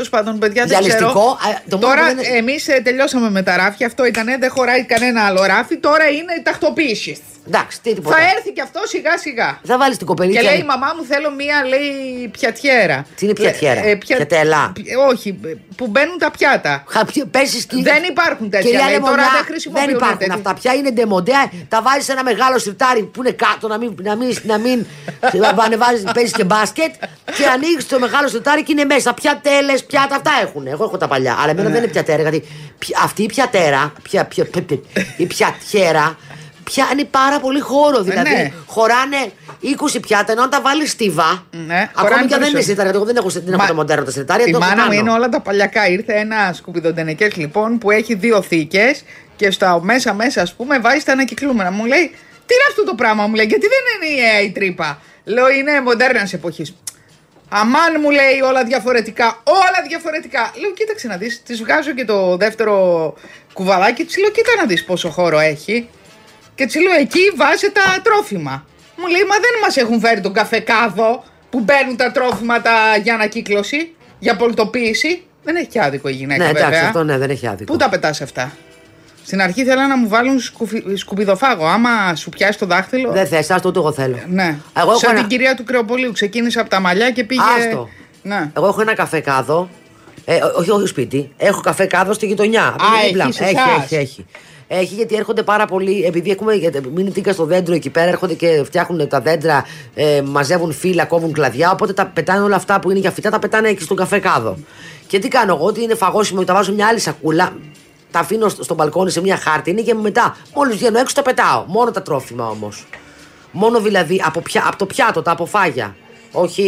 Τέλος πάντων, παιδιά, δεν Διαλυστικό, ξέρω. α, το μόνο Τώρα που δεν είναι- εμεί τελειώσαμε με τα ράφια. Αυτό ήταν, δεν χωράει κανένα άλλο ράφι. Τώρα είναι η τακτοποίηση. Εντάξει, τι τίποτα. Θα έρθει και αυτό σιγά σιγά. Θα βάλεις την κοπελίτσα. Και λέει η μαμά μου θέλω μία λέει πιατιέρα. Τι είναι πιατιέρα; Ε, πια- Πιατέλα; πι- Όχι, που μπαίνουν τα πιάτα. *laughs* Πέσεις και. Δεν υπάρχουν τέτοια, Κυρία λέει, τώρα Λεμονιά, δεν χρησιμοποιούν Δεν υπάρχουν τέτοια. αυτά πια, είναι ντεμοντέα. Τα βάζεις σε ένα μεγάλο σιρτάρι που είναι κάτω, να μην, να μην, να μην *laughs* ανεβάζεις, παίζεις και μπάσκετ. Και ανοίγεις το μεγάλο σιρτάρι και είναι μέσα. Πιατέλες, πιάτα, αυτά έχουν. Εγώ έχω τα παλιά. Αλλά εμένα δεν είναι πιατέρα, γιατί πι- αυτή η πιατέρα, πια, πια, πια, πια- η πιατιέρα, πιάνει πάρα πολύ χώρο. Δηλαδή ναι. χωράνε 20 πιάτα, ενώ αν τα βάλεις στίβα. Ναι, ακόμη χωράνε και αν δεν είναι περισσότερο. σιρτάρι, γιατί εγώ δεν έχω, δεν έχω Μα- το μοντέρνο τα σιρτάρια. Η το έχω μάνα μου πάνω. είναι όλα τα παλιακά. Ήρθε ένα σκουπιδοντενεκέ λοιπόν που έχει δύο θήκες και στα μέσα μέσα, ας πούμε, βάζει τα ανακυκλούμενα. Μου λέει, Τι είναι αυτό το πράγμα, μου λέει, Γιατί δεν είναι η, η τρύπα; Λέω, Είναι μοντέρνα εποχή. Αμάν μου λέει όλα διαφορετικά. Όλα διαφορετικά. Λέω, κοίταξε να δεις. Τη βγάζω και το δεύτερο κουβαλάκι. Της λέω, κοίτα να δεις πόσο χώρο έχει. Και της λέω, εκεί βάζει τα τρόφιμα. Μου λέει, μα δεν μας έχουν φέρει τον καφεκάδο που μπαίνουν τα τρόφιμα τα, για ανακύκλωση, για πολιτοποίηση. Δεν έχει και άδικο η γυναίκα, Ναι, εντάξει, βέβαια. αυτό ναι, δεν έχει άδικο. Πού τα πετάς αυτά; Στην αρχή θέλανε να μου βάλουν σκουφι... σκουπιδοφάγο. Άμα σου πιάσει το δάχτυλο. Δεν θες, άστο ούτε εγώ θέλω. Ναι. Εγώ έχω Σαν ένα- την κυρία του Κρεοπολίου. Ξεκίνησε από τα μαλλιά και πήγε. Άστο. Ναι. Εγώ έχω ένα καφέ κάδο. Ε, ό- όχι, όχι σπίτι. Έχω καφέ κάδο στη γειτονιά. Από Α, εκεί δίπλα. έχεις έχει, εσάς. έχει, έχει. Έχει γιατί έρχονται πάρα πολλοί. Επειδή έχουμε γιατί μείνει τίκα στο δέντρο εκεί πέρα, έρχονται και φτιάχνουν τα δέντρα, ε, μαζεύουν φύλλα, κόβουν κλαδιά. Οπότε τα πετάνε όλα αυτά που είναι για φυτά, τα πετάνε εκεί στον καφέ κάδο. Και τι κάνω εγώ, ότι είναι φαγόσιμο, τα βάζω σε μια άλλη σακούλα. Τα αφήνω στο, στο μπαλκόνι σε μια χάρτη είναι και μετά, μόλις βγαίνω έξω, τα πετάω. Μόνο τα τρόφιμα όμως. Μόνο δηλαδή από, πια, από το πιάτο, τα αποφάγια. Όχι.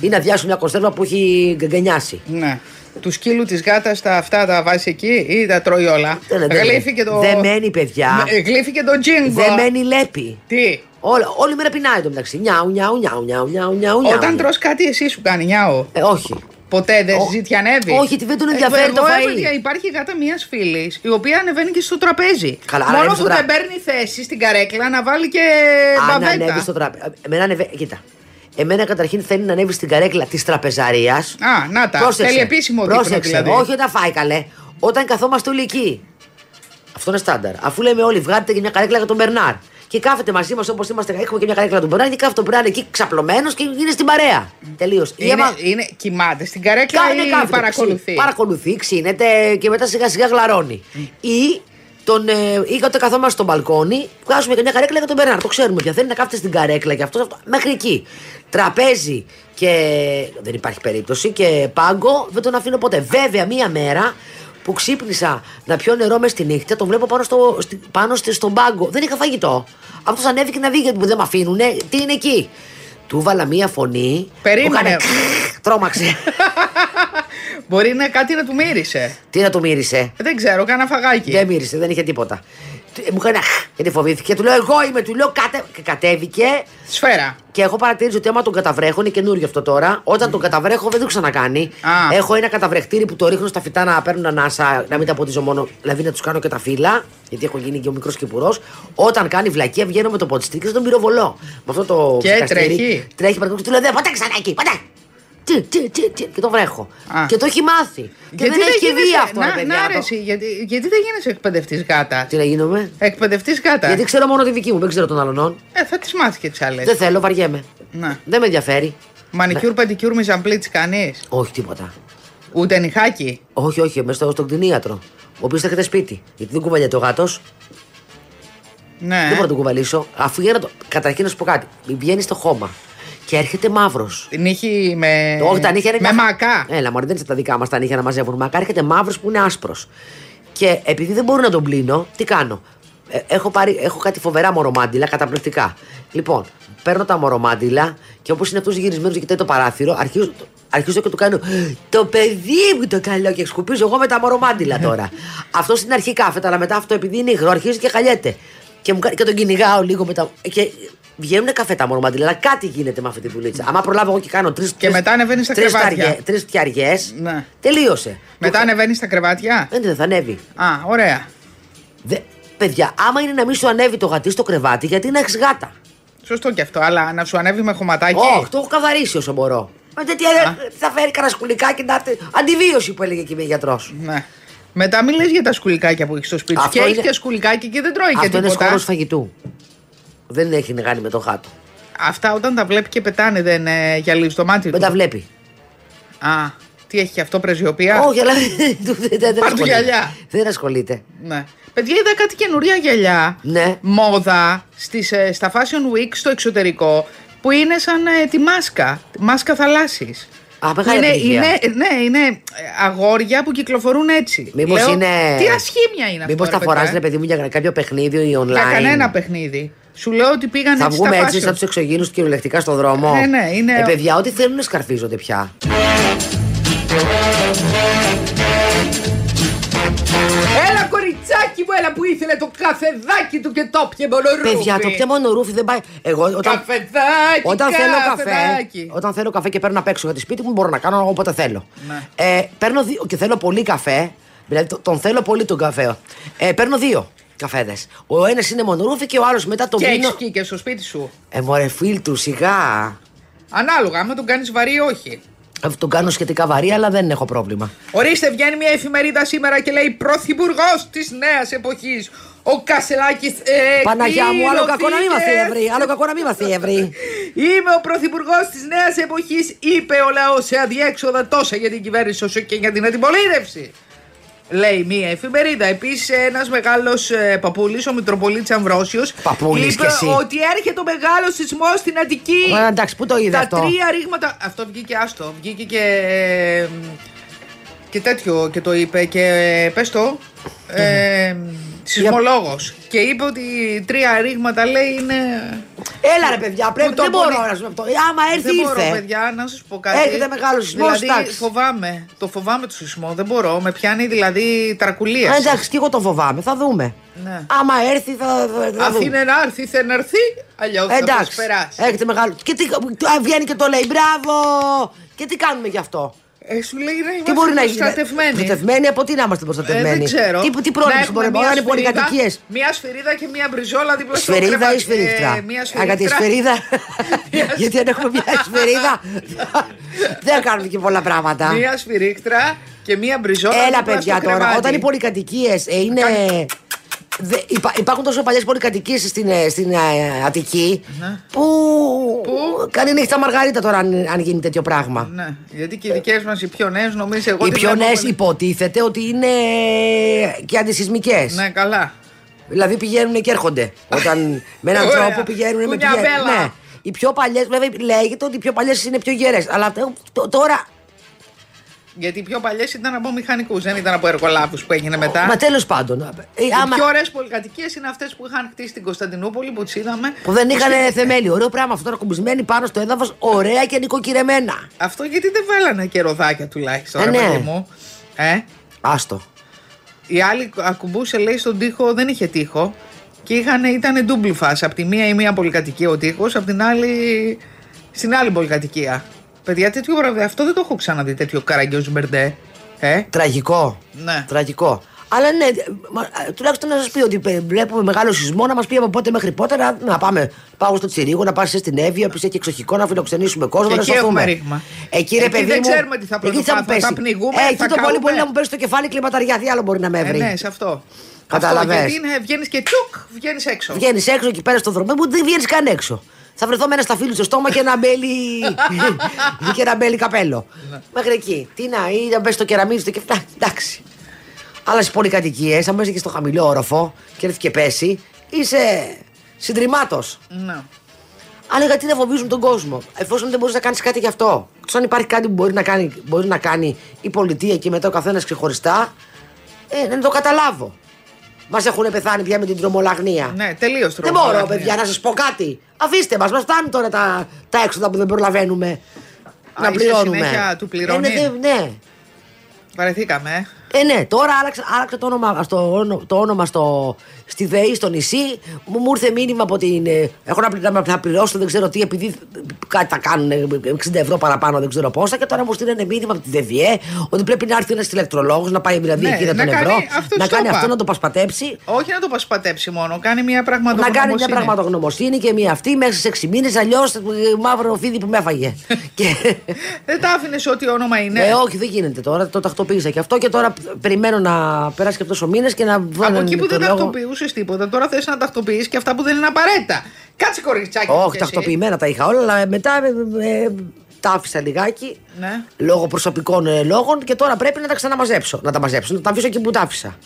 ή να διάσω μια κονσέρβα που έχει γκαγκανιάσει. ναι. Του σκύλου της γάτας τα αυτά τα βάζει εκεί ή τα τρώει όλα. Δεν- δεν- Γλύφει το. δεν μένει, παιδιά. Ε, Γλύφει και το τζίνγκο. Δεν μένει λέπη. Τι; Όλα, όλη μέρα πεινάει το μεταξύ. Νιάου, νιάου, νιάου, νιάου, νιάου, νιάου. νιάου. Όταν τρως κάτι, εσύ σου κάνει νιάο. Ε, όχι. Ποτέ δεν Ω- ζητιανεύει. όχι, τι δεν τον ενδιαφέρει εγώ το φαΐ. έβαλα- Υπάρχει γάτα μιας φίλης η οποία ανεβαίνει και στο τραπέζι. Καλά, Μόνο ανέβει που στο τρα- δεν παίρνει θέση στην καρέκλα να βάλει και Αν μπαβέτα. ανέβει στο τραπέζι. Εμένα ανεβαίνει. Κοίτα. Εμένα καταρχήν θέλει να ανέβει στην καρέκλα της τραπεζαρίας. Α, να τα. Θέλει επίσημο δείπνο Πρόσεξε. δηλαδή. Όχι όταν φάει καλέ. Όταν καθόμαστε όλοι εκεί. Αυτό είναι στάνταρ. Αφού λέμε όλοι, βγάλετε και μια καρέκλα για τον Μπερνάρ. Και και κάθεται μαζί μας όπως είμαστε. Έχουμε και μια καρέκλα του Μπράνι και κάθεται ο Μπράνι εκεί ξαπλωμένος και είναι στην παρέα. Τελείως. Είναι, είναι, κοιμάται στην καρέκλα ή παρακολουθεί; Παρακολουθεί, ξύνεται και μετά σιγά σιγά γλαρώνει. Ή τον, ε, ή όταν καθόμαστε στο μπαλκόνι, βγάζουμε και μια καρέκλα για τον Μπερνάρ. Το ξέρουμε πια. Θέλει να κάθεται στην καρέκλα και αυτός, αυτό. Μέχρι εκεί. Τραπέζι και. Δεν υπάρχει περίπτωση. Και πάγκο δεν τον αφήνω ποτέ. Βέβαια, μία μέρα που ξύπνησα να πιω νερό μες στη νύχτα, τον βλέπω πάνω, στο, πάνω στον πάγκο. Δεν είχα φαγητό. Αυτό ανέβηκε να δει γιατί δεν με αφήνουν. Τι είναι εκεί; Του βάλα μία φωνή. Περίμενε. *laughs* Τρόμαξε. Μπορεί να κάτι να του μύρισε. Τι να του μύρισε; Δεν ξέρω, κάνα φαγάκι. Δεν μύρισε, δεν είχε τίποτα. Μου έκανε γιατί φοβήθηκε. Του λέω εγώ είμαι, του λέω κάτε... και κατέβηκε. Σφαίρα. Και έχω παρατηρήσει ότι άμα τον καταβρέχω, είναι καινούριο αυτό τώρα. Όταν τον καταβρέχω δεν το ξανακάνει. Α. Έχω ένα καταβρεχτήρι που το ρίχνω στα φυτά να παίρνουν ανάσα, να μην τα ποτίζω μόνο, δηλαδή να τους κάνω και τα φύλλα. Γιατί έχω γίνει και ο μικρός κυπουρό. Όταν κάνει βλακεία, βγαίνω με το ποτιστή και τον πυροβολώ. Με αυτό το Και ψεκαστήρι, τρέχει. Τρέχει παρακολουθεί. Του λέω δεν ποτέ ξανά εκεί, ποτέ. Τι, τι, τι, τι, και το βρέχω. Α. Και το έχει μάθει. Και Γιατί δεν έχει γίνεσαι- δει αυτό, να, ρε παιδιά. να, να ρε, το- εσύ, γιατί, γιατί δεν γίνεσαι εκπαιδευτής γάτα. Τι να γίνομαι; Εκπαιδευτής γάτα. Γιατί ξέρω μόνο τη δική μου, δεν ξέρω των άλλων. Ε, θα τις μάθεις και τις άλλες. Δεν θέλω, βαριέμαι. Να. Δεν με ενδιαφέρει. Μανικιούρ, πεντικιούρ, μιζαμπλί τι κάνει. Όχι τίποτα. Ούτε νυχάκι. Όχι, όχι, μέσα στο, στον κτηνίατρο. Ο οποίος θα έχετε σπίτι. Γιατί δεν κουβαλιέται ο γάτος. Ναι. Δεν μπορώ να τον κουβαλήσω. Αφού για να το. Καταρχήν να σου πω κάτι. Βγαίνει στο χώμα και έρχεται μαύρος. Νύχι με. Όχι, τα νύχια είναι. Με καθ- μακά. Έλα, μωρέ, δεν είναι τα δικά μας τα νύχια να μαζεύουν μακά. Έρχεται μαύρος που είναι άσπρος. Και επειδή δεν μπορώ να τον πλύνω, τι κάνω; Ε, έχω, πάρει, έχω κάτι φοβερά μορομάντιλα, καταπληκτικά. Λοιπόν, παίρνω τα μορομάντιλα και όπως είναι αυτό γυρισμένο και κοιτάει το παράθυρο, αρχίζω, αρχίζω και του κάνω Το παιδί μου το καλό και σκουπίζω εγώ με τα μορομάντιλα τώρα. *laughs* αυτό στην αρχή κάθεται, αλλά μετά αυτό επειδή είναι υγρό, αρχίζει και χαλιέται. Και, μου, κάνει- και τον κυνηγάω λίγο μετά. Και βγαίνουν καφέ τα μορομάντιλα, αλλά κάτι γίνεται με αυτή τη δουλίτσα. Άμα προλάβω εγώ και κάνω τρει. Και μετά ανεβαίνεις στα κρεβάτια. Τρεις φτιαριέ. Ναι. Τελείωσε. Μετά ανεβαίνεις στα κρεβάτια; Δεν δεν θα ανέβει. Α, ωραία. Δε, παιδιά, άμα είναι να μην σου ανέβει το γατί στο κρεβάτι, γιατί να έχεις γάτα. Σωστό και αυτό, αλλά να σου ανέβει με χωματάκι; Όχι, το έχω καθαρίσει όσο μπορώ. Μα τέτοια ε, θα φέρει κανένα σκουλικάκι να έρθει. Αντιβίωση που έλεγε και ο γιατρός. Ναι. Μετά μην λες για τα σκουλικάκια που έχεις στο σπίτι. σου. Αυτό Και έχεις είναι- και σκουλικάκι και δεν τρώει και Αυτό είναι τίποτα. χώρο φαγητού. Δεν έχει να κάνει με το γάτο. Αυτά όταν τα βλέπει και πετάνε δεν ε, γυαλίζει το μάτι Δεν του. τα βλέπει. Α, τι έχει και αυτό, πρεσβειοπία. Όχι, αλλά *laughs* δεν- δεν δεν Πάρ' του ασχολείται. γυαλιά. Δεν ασχολείται. Ναι. Παιδιά, είδα κάτι καινούρια γυαλιά. Ναι. Μόδα στις, ε, στα Fashion Week στο εξωτερικό που είναι σαν ε, τη μάσκα. Μάσκα θαλάσσης. Α, μεγάλη είναι, επιτυχία. είναι, ναι, είναι ε, αγόρια που κυκλοφορούν έτσι. Μήπως Λέω, είναι. Τι ασχήμια είναι αυτό. Μήπως ρε τα παιδιά. φοράς, ρε παιδί μου, για κάποιο παιχνίδι ή online; Για κανένα παιχνίδι. Σου λέω ότι πήγαν Θα έτσι βγούμε στα έτσι fashion. σαν τους εξωγήνου κυριολεκτικά στον δρόμο. Ναι, ναι, είναι- Ε, παιδιά, ό,τι θέλουν σκαρφίζονται πια. Έλα κοριτσάκι μου, έλα που ήθελε το καφεδάκι του και το πιε μονορούφι. Παιδιά, το πια μόνο ρούφι δεν πάει. Εγώ όταν, Καφεδάκι, όταν θέλω καφέ, καφεδάκι. όταν θέλω καφέ και παίρνω απ' έξω για τη σπίτι μου, μπορώ να κάνω όποτε θέλω. Ναι. Ε, παίρνω δύο και θέλω πολύ καφέ. Δηλαδή το- τον θέλω πολύ τον καφέ. Ε, παίρνω δύο καφέδες. Ο ένας είναι μονορούφι και ο άλλος μετά τον Και πίνω. έχεις και στο σπίτι σου. Ε, μωρέ, φίλτρου, σιγά. Ανάλογα, άμα τον κάνεις βαρύ ή όχι. Ε, Τον κάνω σχετικά βαρύ, αλλά δεν έχω πρόβλημα. Ορίστε, βγαίνει μια εφημερίδα σήμερα και λέει Πρωθυπουργός της νέας εποχής. Ο Κασελάκης. Ε, Παναγιά μου, άλλο κακό να μην μα εκδηλωθήκε. εύρει. Άλλο κακό να μην μα εύρει. *laughs* Είμαι ο πρωθυπουργός της νέας εποχής, είπε ο λαός σε αδιέξοδα τόσα για την κυβέρνηση όσο και για την αντιπολίτευση. Λέει μία εφημερίδα. Επίσης, ένας μεγάλος ε, παππούλης, ο Μητροπολίτης Αμβρόσιος, Παππούλης είπε κι εσύ. ότι έρχεται ο μεγάλος σεισμός στην Αττική. Ε, εντάξει, πού το είδε Τα αυτό; τρία ρήγματα. Αυτό βγήκε άστο. Βγήκε και. ε, και τέτοιο και το είπε και πες το. Ε, Σεισμολόγος. Και είπε ότι τρία ρήγματα λέει είναι. Έλα ρε παιδιά, πρέπει, Που το δεν μπορώ πολύ- να σου αυτό. Ε, Άμα έρθει, Δεν μπορώ, ήρθε. παιδιά, να σας πω κάτι. Έρχεται μεγάλος σεισμός, Δηλαδή, εντάξει. φοβάμαι. Το φοβάμαι το σεισμό. Δεν μπορώ. Με πιάνει δηλαδή ταρακουλία. Α, εντάξει, και εγώ το φοβάμαι. Θα δούμε. Ναι. Άμα έρθει, θα, θα, θα Αν δούμε. είναι να έρθει, θα έρθει. Αλλιώς θα Εντάξει, προσπεράσει. έρχεται μεγάλο. Και τι, α, βγαίνει και το λέει, μπράβο! Και τι κάνουμε γι' αυτό; Ε, σου λέει να Τι είμαστε μπορεί να γίνει. προστατευμένοι. Προστατευμένοι από τι να είμαστε Ε, προστατευμένοι. δεν ξέρω. Τι, τι Να πρόληψη έχουμε μπορεί να μία είναι σφυρίδα, πολυκατοικίες. Μία σφυρίδα και μία μπριζόλα δίπλα στο Σφαιρίδα κρεβάτι. ή σφυρίχτρα. Ε, μία Α, γιατί η σφυρίδα. *laughs* σφαιρίδα. *laughs* γιατί αν έχουμε μια σφαιρίδα. δεν κάνουμε και πολλά πράγματα. Μία σφυρίχτρα και μία μπριζόλα. Έλα, δίπλα παιδιά στο τώρα. κρεβάτι. Όταν οι πολυκατοικίες είναι Δε, υπά, υπάρχουν τόσο παλιές πολυκατοικίες στην, ε, στην ε, Αττική Ναι. που. Κάνει νύχτα Μαργαρίτα τώρα αν, αν γίνει τέτοιο πράγμα. Ναι, γιατί και οι δικές μας οι πιο νέες νομίζω εγώ. Οι τι πιο βλέπω νέες πολύ- υποτίθεται ότι είναι και αντισυσμικές. Ναι, καλά. Δηλαδή πηγαίνουν και έρχονται. Όταν με έναν Ωραία. τρόπο πηγαίνουν με Κουνιά πηγαίνουν. μπέλα. Ναι. Οι πιο παλιές, βέβαια λέγεται ότι οι πιο παλιές είναι πιο γερέ. Αλλά τε- τ- τώρα. Γιατί οι πιο παλιές ήταν από μηχανικούς, δεν ήταν από εργολάβους που έγινε μετά. Μα τέλος πάντων. ε, Οι άμα- πιο ωραίες πολυκατοικίες είναι αυτές που είχαν χτίσει στην Κωνσταντινούπολη που τις είδαμε. Που δεν είχαν στήθηκε. θεμέλιο. Ωραίο πράγμα αυτό τώρα κουμπισμένοι πάνω στο έδαφος, ωραία και νοικοκυρεμένα. Αυτό γιατί δεν βάλανε και ροδάκια τουλάχιστον, Ε, ρε ναι. παιδί μου. Ε, Άστο. η άλλη ακουμπούσε λέει στον τοίχο, δεν είχε τοίχο. Και είχαν, ήταν ντούμπλη φάση. Από τη μία η μία πολυκατοικία ο τοίχος, από την άλλη στην άλλη πολυκατοικία. Παιδιά, τέτοιο βραβείο, αυτό δεν το έχω ξαναδεί τέτοιο καραγκιόζ μπερντέ. Ε, Τραγικό. Ναι. Τραγικό. Αλλά ναι, μα, ε, τουλάχιστον να σας πει ότι πε- βλέπουμε μεγάλο σεισμό να μας πει από πότε μέχρι πότε να, να πάμε. Πάω στο Τσιρίγο, να πα στην Εύβοια, που έχει εξοχικό, να φιλοξενήσουμε κόσμο. Και να εκεί σωθούμε. έχουμε ρήγμα. Εκεί, ρε Εκεί παιδί δεν μου, ξέρουμε τι θα εκεί πρωτοπάθουμε, μου πέσει. θα πνιγούμε, Ε, εκεί θα το πολύ καούμε. πολύ να μου πέσει στο κεφάλι κλιματαριά. Τι άλλο μπορεί να με ε, βρει. ναι, σε αυτό. Καταλαβες. Αυτό, γιατί βγαίνεις και τσουκ, βγαίνεις έξω. Βγαίνεις έξω εκεί πέρας στο δρόμο που δεν βγαίνεις καν έξω. Θα βρεθώ με ένα σταφύλι στο στόμα και ένα μπέλι. *laughs* και ένα μπέλι καπέλο. Ναι. Μέχρι εκεί. Τι να, ή να μπει στο κεραμίδι στο κεφάλι. Εντάξει. Αλλά στι πολυκατοικίες, αν μπει και στο χαμηλό όροφο και έρθει και πέσει, είσαι συντριμάτο. Ναι. Αλλά γιατί να φοβίζουν τον κόσμο, εφόσον δεν μπορείς να κάνεις κάτι γι' αυτό. Εκτό αν υπάρχει κάτι που μπορεί να κάνει, μπορεί να κάνει η πολιτεία και μετά ο καθένας ξεχωριστά, ε, να το καταλάβω. Μας έχουν πεθάνει πια με την τρομολαγνία. Ναι, τελείως Δεν μπορώ, παιδιά, να σας πω κάτι. Αφήστε μας, μας φτάνουν τώρα τα, τα έξοδα που δεν προλαβαίνουμε να είσαι πληρώνουμε. συνέχεια του πληρώνει. Ε, ναι, ναι, ναι. Βαρεθήκαμε. ε. Ε, ναι, τώρα άλλαξε, άλλαξε το όνομα, στο, όνο- το όνομα στο, στη ΔΕΗ, στο νησί. Μου, μου ήρθε μήνυμα από την. ε, έχω να, πλη- να, να πληρώσω, δεν ξέρω τι, επειδή κάτι θα κάνουν ε, 60 ευρώ παραπάνω, δεν ξέρω πόσα. Και τώρα μου στείλανε μήνυμα από τη ΔΕΒΙΕ ότι πρέπει να έρθει ένας ηλεκτρολόγο να πάει δηλαδή Ναι, εκεί τα να τον κάνει ευρώ. αυτό να στο κάνει είπα. αυτό να το πασπατέψει. Όχι να το πασπατέψει μόνο, κάνει μια Να πραγματογνωμοσύνη. κάνει μια πραγματογνωμοσύνη και μία αυτή μέσα σε 6 μήνες. Αλλιώς μαύρο φίδι που με έφαγε. *laughs* και, Δεν τα άφηνες ό,τι όνομα είναι. Ε, όχι, δεν γίνεται τώρα. Το τακτοποίησα και αυτό και τώρα περιμένω να περάσει και αυτός ο μήνα και να βγάλω Από έναν εκεί που δεν ηλεκτρολόγο. Τακτοποιούσε τίποτα, τώρα θες να τακτοποιήσει και αυτά που δεν είναι απαραίτητα. Κάτσε κοριτσάκι. μου Όχι, κι εσύ. τακτοποιημένα τα είχα όλα, αλλά μετά ε, ε, τα άφησα λιγάκι. Ναι. Λόγω προσωπικών ε, λόγων και τώρα πρέπει να τα ξαναμαζέψω. Να τα μαζέψω, να τα αφήσω εκεί που τα άφησα.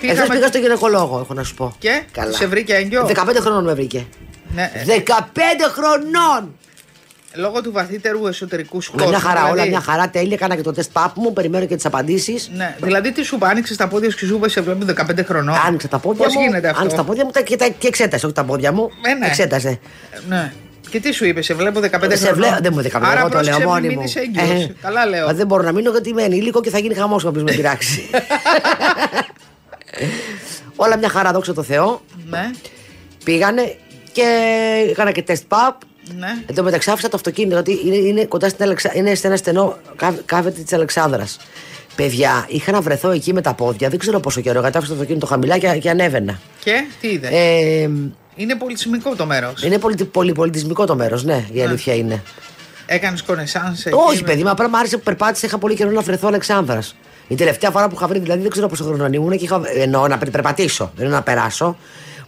Τι Εχθέ είχαμε- πήγα στο γυναικολόγο, έχω να σου πω. Και; Σε βρήκε έγκυο; 15 χρονών με βρήκε. Ναι, ε, 15 χρονών! Λόγω του βαθύτερου εσωτερικού Με σκότου. μια χαρά, όλα δηλαδή. μια χαρά τέλεια. Έκανα και το τεστ πάπ μου, περιμένω και τις απαντήσεις. Ναι, δηλαδή τι σου είπα, άνοιξες τα πόδια σου και σου είπα σε βλέπω 15 χρονών. Άνοιξα τα πόδια Πώς μου. γίνεται αυτό; Άνοιξα τα πόδια μου τα- και, τα, και εξέτασε, όχι τα πόδια μου. Ε, ναι. Εξέτασε. Ε, Ναι. Και τι σου είπε, σε βλέπω 15 Σε χρονών. βλέπω, δεν μου 15 Άρα εγώ το λέω πρόσεξε, μόνη μην μου. μείνεις έγκυος. Ε, Καλά λέω. μα δεν μπορώ να μείνω γιατί είμαι ενήλικο και θα γίνει χαμός όποιο με πειράξει. *laughs* Όλα μια χαρά, δόξα τω Θεώ. Ναι, Πήγανε και έκανα και τεστ παπ. Ναι. Εν τω μεταξύ άφησα το αυτοκίνητο, γιατί είναι, είναι κοντά στην Αλεξα... είναι σε ένα στενό κά- κάθετη της Αλεξάνδρας. Παιδιά, είχα να βρεθώ εκεί με τα πόδια, δεν ξέρω πόσο καιρό, γιατί άφησα το αυτοκίνητο χαμηλά και, και ανέβαινα. Και τι είδες; Ε, Είναι πολιτισμικό το μέρος. είναι πολυ, πολυπολιτισμικό το μέρος, ναι, η αλήθεια είναι. Έκανες κονεσάνς εκεί Όχι, με- παιδί, μα απλά μου άρεσε που περπάτησα. Είχα πολύ καιρό να βρεθώ Αλεξάνδρας. Η τελευταία φορά που είχα βρει, δηλαδή δεν ξέρω πόσο χρόνο ήμουν και είχα. εννοώ να περ- περπατήσω, δεν να περάσω.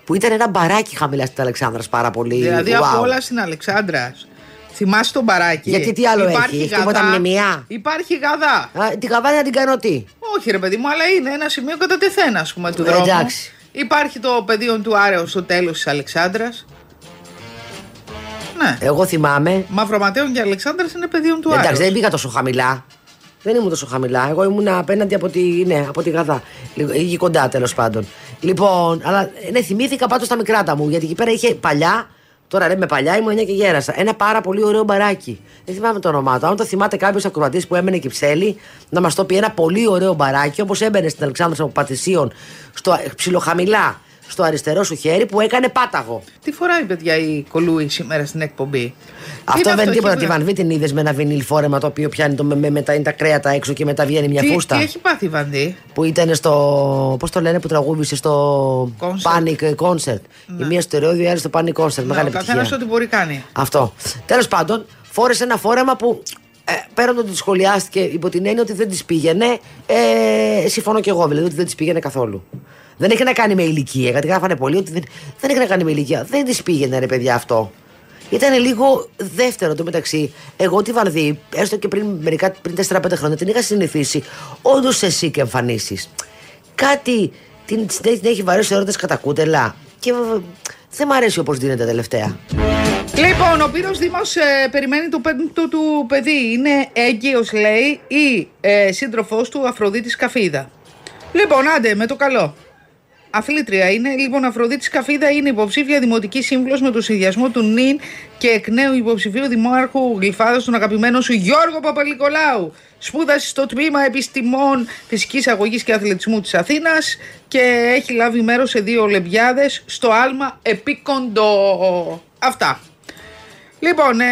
Που ήταν ένα μπαράκι χαμηλά στην Αλεξάνδρας πάρα πολύ. Δηλαδή wow. από όλα στην Αλεξάνδρας. Θυμάσαι τον μπαράκι; Γιατί τι άλλο Υπάρχει έχει, έχει γαδά. τίποτα μνημεία; Υπάρχει γαδά. Α, την καβάλα να την κάνω τι; Όχι ρε παιδί μου, αλλά είναι ένα σημείο κατά τεθένα, ας πούμε, του Ε, δρόμου. εντάξει. Υπάρχει το πεδίο του Άρεο στο τέλος της Αλεξάνδρας. Ναι. Εγώ θυμάμαι. Μαυροματέων και Αλεξάνδρας είναι πεδίο του Εντάξει, Άρεος. δεν πήγα τόσο χαμηλά. Δεν ήμουν τόσο χαμηλά. Εγώ ήμουν απέναντι από τη, ναι, από τη Γαδά. Λίγο- Εκεί κοντά τέλος πάντων. Λοιπόν, αλλά ναι, θυμήθηκα πάντως τα μικράτα μου. Γιατί εκεί πέρα είχε παλιά. Τώρα ρε με παλιά ήμουν 9 και γέρασα. Ένα πάρα πολύ ωραίο μπαράκι. Δεν θυμάμαι το όνομά του. Αν το θυμάται κάποιος ακροατής που έμενε Κυψέλη, να μας το πει ένα πολύ ωραίο μπαράκι όπως έμπαινε στην Αλεξάνδρα από Πατησίων στο ψιλοχαμηλά στο αριστερό σου χέρι που έκανε πάταγο. Τι φοράει, παιδιά, η Κολούι σήμερα στην εκπομπή; Αυτό Είναι δεν είναι τίποτα. έχει Τη Βανβή την είδες με ένα βινίλ φόρεμα το οποίο πιάνει το, με, με, μετά είναι τα κρέατα έξω και μετά βγαίνει μια Τι, φούστα; τι έχει πάθει η Βανδί. Που ήταν στο. Πώς το λένε που τραγούδησε στο. Concert. Panic Concert. Η μία στο Ρεώδιο, η άλλη στο Panic Concert. Μεγάλη ο καθένας επιτυχία. ό,τι μπορεί κάνει. Αυτό. Τέλος πάντων, φόρεσε ένα φόρεμα που ε, πέραν το ότι σχολιάστηκε υπό την έννοια ότι δεν της πήγαινε, ε, συμφωνώ κι εγώ δηλαδή ότι δεν της πήγαινε καθόλου. Δεν έχει να κάνει με ηλικία. Γιατί γράφανε πολύ ότι δεν, δεν έχει να κάνει με ηλικία. Δεν της πήγαινε ρε παιδιά αυτό. Ήταν λίγο δεύτερο το μεταξύ. Εγώ τη Βαρδί, έστω και πριν, μερικά, πριν 4-5 χρόνια, την είχα συνηθίσει όντως σε εσύ και εμφανίσεις. Κάτι την, την έχει βαρέσει έρωτε κατά κούτελα. Και ε, δεν μ' αρέσει όπως δίνεται τελευταία. Λοιπόν, ο Πύρος Δήμος ε, περιμένει το πέμπτο του παιδί. Είναι έγκυος λέει ή ε, σύντροφός του Αφροδίτης Καφίδα. Λοιπόν, άντε με το καλό. Αθλήτρια είναι. Λοιπόν, Αφροδίτη Καφίδα είναι υποψήφια δημοτική σύμβουλος με το συνδυασμό του νυν και εκ νέου υποψηφίου δημάρχου Γλυφάδα, τον αγαπημένο σου Γιώργο Παπαλικολάου. Σπούδασε στο τμήμα επιστημών φυσικής αγωγής και αθλητισμού της Αθήνας και έχει λάβει μέρος σε δύο Ολυμπιάδες στο άλμα επίκοντο. Αυτά. Λοιπόν, ε,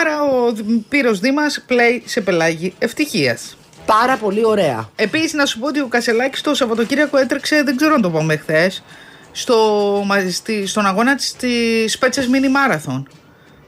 άρα ο Πύρος Δήμας πλέει σε πελάγι ευτυχίας. Πάρα πολύ ωραία. Επίσης, να σου πω ότι ο Κασελάκης το Σαββατοκύριακο έτρεξε, δεν ξέρω αν το είπαμε χθες, στο, στη, στον αγώνα της Πέτσε Mini Marathon.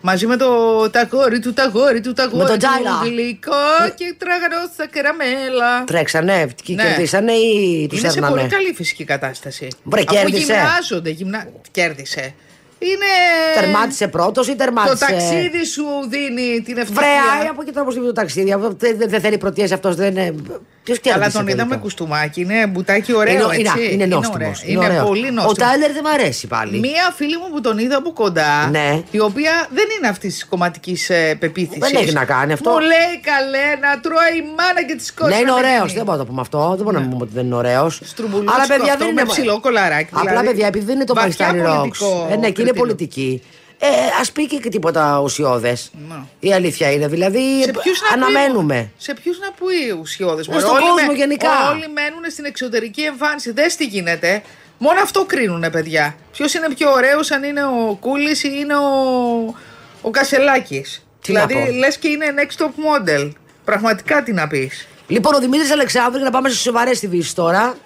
Μαζί με το ταγόρι του, ταγόρι του, ταγόρι Με τον του, Τζάιλα. γλυκό και τραγανό καραμέλα. Τρέξανε και Ναι. κερδίσανε ή τους Είναι σε έρνανε. πολύ καλή φυσική κατάσταση. Μπρε, Αφού κέρδισε. γυμνάζονται, γυμνα... κέρδισε. Είναι. Τερμάτισε πρώτος ή Το τερμάτισε. ταξίδι σου δίνει την ευτυχία. Βρέα, από εκεί τώρα πώ το ταξίδι. Αυτό Δεν δεν- δεν θέλει πρωτιέ αυτός. Δεν είναι. Ποιος κέρδισε. Αλλά τον είδαμε τελικά; κουστούμάκι, είναι μπουτάκι ωραίο, Είναι, έτσι. είναι, είναι νόστιμος, ωραίο. είναι Είναι, ωραίο. πολύ Ο νόστιμος. Τάιλερ δεν μ' αρέσει πάλι. Μία φίλη μου που τον είδα από κοντά, Ναι. η οποία δεν είναι αυτή της κομματικής ε, πεποίθησης. Δεν έχει να κάνει αυτό. Μου λέει καλέ να τρώει η μάνα και τη κόρη. Ναι, είναι ωραίος. Δεν μπορώ να το πούμε αυτό. Δεν μπορούμε να πούμε ότι δεν είναι ωραίος. Στρουμπουλούτσικο Αλλά παιδιά αυτό δεν με είναι. ψηλό κολαράκι. Απλά δηλαδή. παιδιά, επειδή δεν είναι το Βαθιά Πακιστάνι Rocks. πολιτικό Ε, ναι, και είναι κριτήριο. πολιτική. Ε, Α πει και τίποτα ουσιώδες. Ναι. Η αλήθεια είναι. Δηλαδή, Σε ποιους να αναμένουμε. Πει, σε ποιους να πει ουσιώδες; Ε, στον κόσμο γενικά. Όλοι μένουν στην εξωτερική εμφάνιση. Δες τι γίνεται. Μόνο αυτό κρίνουνε, παιδιά. Ποιος είναι πιο ωραίος, αν είναι ο Κούλης ή είναι ο, ο Κασελάκης; Τι να Δηλαδή, πω. λες και είναι next top model. Πραγματικά τι να πεις. Λοιπόν, ο Δημήτρης Αλεξάνδρου, για να πάμε στι σοβαρές ειδήσει τώρα.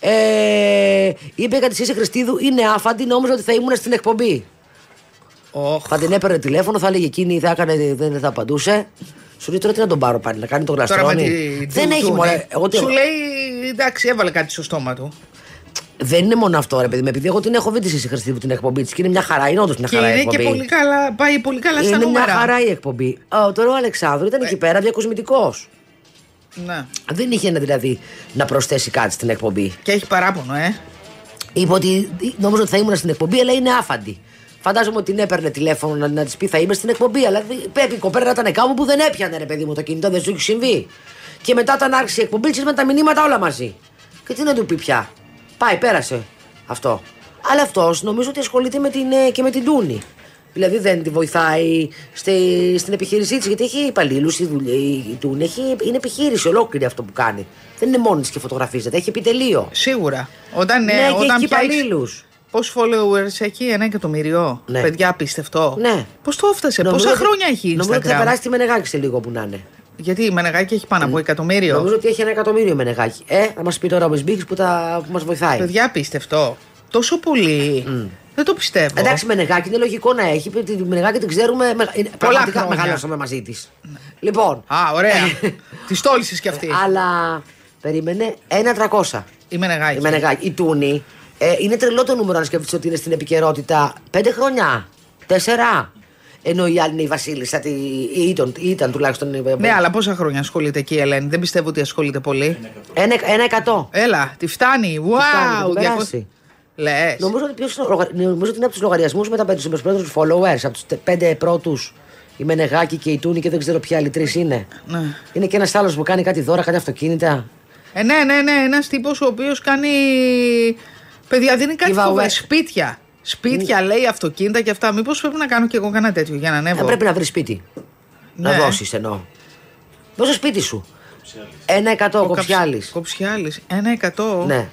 Ε, είπε κάτι εσύ Χριστίδου, είναι άφαντη, νόμιζα ότι θα ήμουν στην εκπομπή. Oh. Θα την έπαιρνε τηλέφωνο, θα έλεγε εκείνη, θα έκανε, δεν θα απαντούσε. Σου λέει τώρα τι να τον πάρω πάλι, να κάνει τον Τώρα με γλαστρόνι. τη, Δεν του- έχει του- μωρέ. ναι. Εγώ τι- Σου λέει εντάξει, έβαλε κάτι στο στόμα του. Δεν είναι μόνο αυτό, ρε παιδί μου. Επειδή εγώ την έχω δει τη Σύση Χριστίδου την εκπομπή της και είναι μια χαρά. Είναι όντως μια Και χαρά η είναι εκπομπή. και πολύ καλά, πάει πολύ καλά στα είναι μια νούμερα. χαρά η εκπομπή. Α, τώρα ο Αλεξάνδρου ήταν εκεί πέρα διακοσμητικός. Ναι. Δεν είχε δηλαδή να προσθέσει κάτι στην εκπομπή. Και έχει παράπονο, ε. Είπε ότι νόμιζα ότι θα ήμουν στην εκπομπή, αλλά είναι άφαντη. Φαντάζομαι ότι την έπαιρνε τηλέφωνο να, να της πει θα είμαι στην εκπομπή. Αλλά δι- πρέπει η κοπέρα να ήταν κάπου που δεν έπιανε, ρε παιδί μου, το κινητό, δεν σου έχει συμβεί. Και μετά όταν άρχισε η εκπομπή, ξέρεις, με τα μηνύματα όλα μαζί. Και τι να του πει πια. Πάει, πέρασε αυτό. Αλλά αυτός νομίζω ότι ασχολείται με την, ε, και με την Τούνη. Δηλαδή δεν τη βοηθάει στη, στην επιχείρησή της, γιατί έχει υπαλλήλους. Η, δουλειά- η Τούνη έχει, είναι επιχείρηση ολόκληρη αυτό που κάνει. Δεν είναι μόνη της και φωτογραφίζεται, έχει επιτελείο. Σίγουρα. Όταν, Ναι, ε, και όταν έχει πιάσεις- υπαλλήλους. Πόσου followers έχει, ένα εκατομμύριο; Ναι. Παιδιά, απίστευτο. Ναι. Πώς το έφτασε, Νομίζω πόσα ότι- χρόνια έχει Instagram. Νομίζω ότι θα περάσει τη Μενεγάκη σε λίγο που να είναι. Γιατί η Μενεγάκη έχει πάνω από εκατομμύριο. Νομίζω ότι έχει ένα εκατομμύριο η Μενεγάκη. Ε, θα μας πει τώρα ο Μεσμπίκης που, τα... που μας βοηθάει. Παιδιά, απίστευτο. Τόσο πολύ. Δεν το πιστεύω. Εντάξει, Μενεγάκη είναι λογικό να έχει. Τη Μενεγάκη την ξέρουμε. με- είναι- Πραγματικά χρόνια. μεγαλώσαμε μαζί της. Λοιπόν. Α, ωραία. *laughs* Τη τόλισε κι αυτή. Αλλά περίμενε ένα 300. Η Μενεγάκη. Η Μενεγάκη. Η Τούνη. Ε, είναι τρελό το νούμερο να σκεφτεί ότι είναι στην επικαιρότητα. Πέντε χρόνια. Τέσσερα. Ενώ η άλλη είναι η Βασίλισσα. τη- ή Ήταν, ή ήταν τουλάχιστον. η- Ναι, αλλά πόσα χρόνια ασχολείται εκεί η Ελένη; Δεν πιστεύω ότι ασχολείται πολύ. Ένα, ένα εκατό. Έλα, τη φτάνει. φτάνει, Wow, την περάσει. Λες. Νομίζω ότι, ποιος είναι ο λογα- νομίζω ότι είναι από τους λογαριασμούς με τα πέντε περισσότερου followers. Από τους πέντε πρώτους. Η Μενεγάκη και η Τούνη και δεν ξέρω ποιοι άλλοι τρεις είναι. Ναι. Είναι και ένας άλλος που κάνει κάτι δώρα, κάτι αυτοκίνητα. Ε, ναι, ναι, ναι. Ένας τύπος ο οποίος κάνει. Παιδιά, δίνει κάτι Giveaway. φοβερό. Σπίτια. Σπίτια, λέει, αυτοκίνητα και αυτά. Μήπως πρέπει να κάνω κι εγώ κανένα τέτοιο για να ανέβω; Ε, πρέπει να βρεις σπίτι. Να Ναι. δώσεις εννοώ. Δώσε σπίτι σου. Ένα εκατό κοψιάλης. Κοψιάλης. Ένα εκατό. Ναι.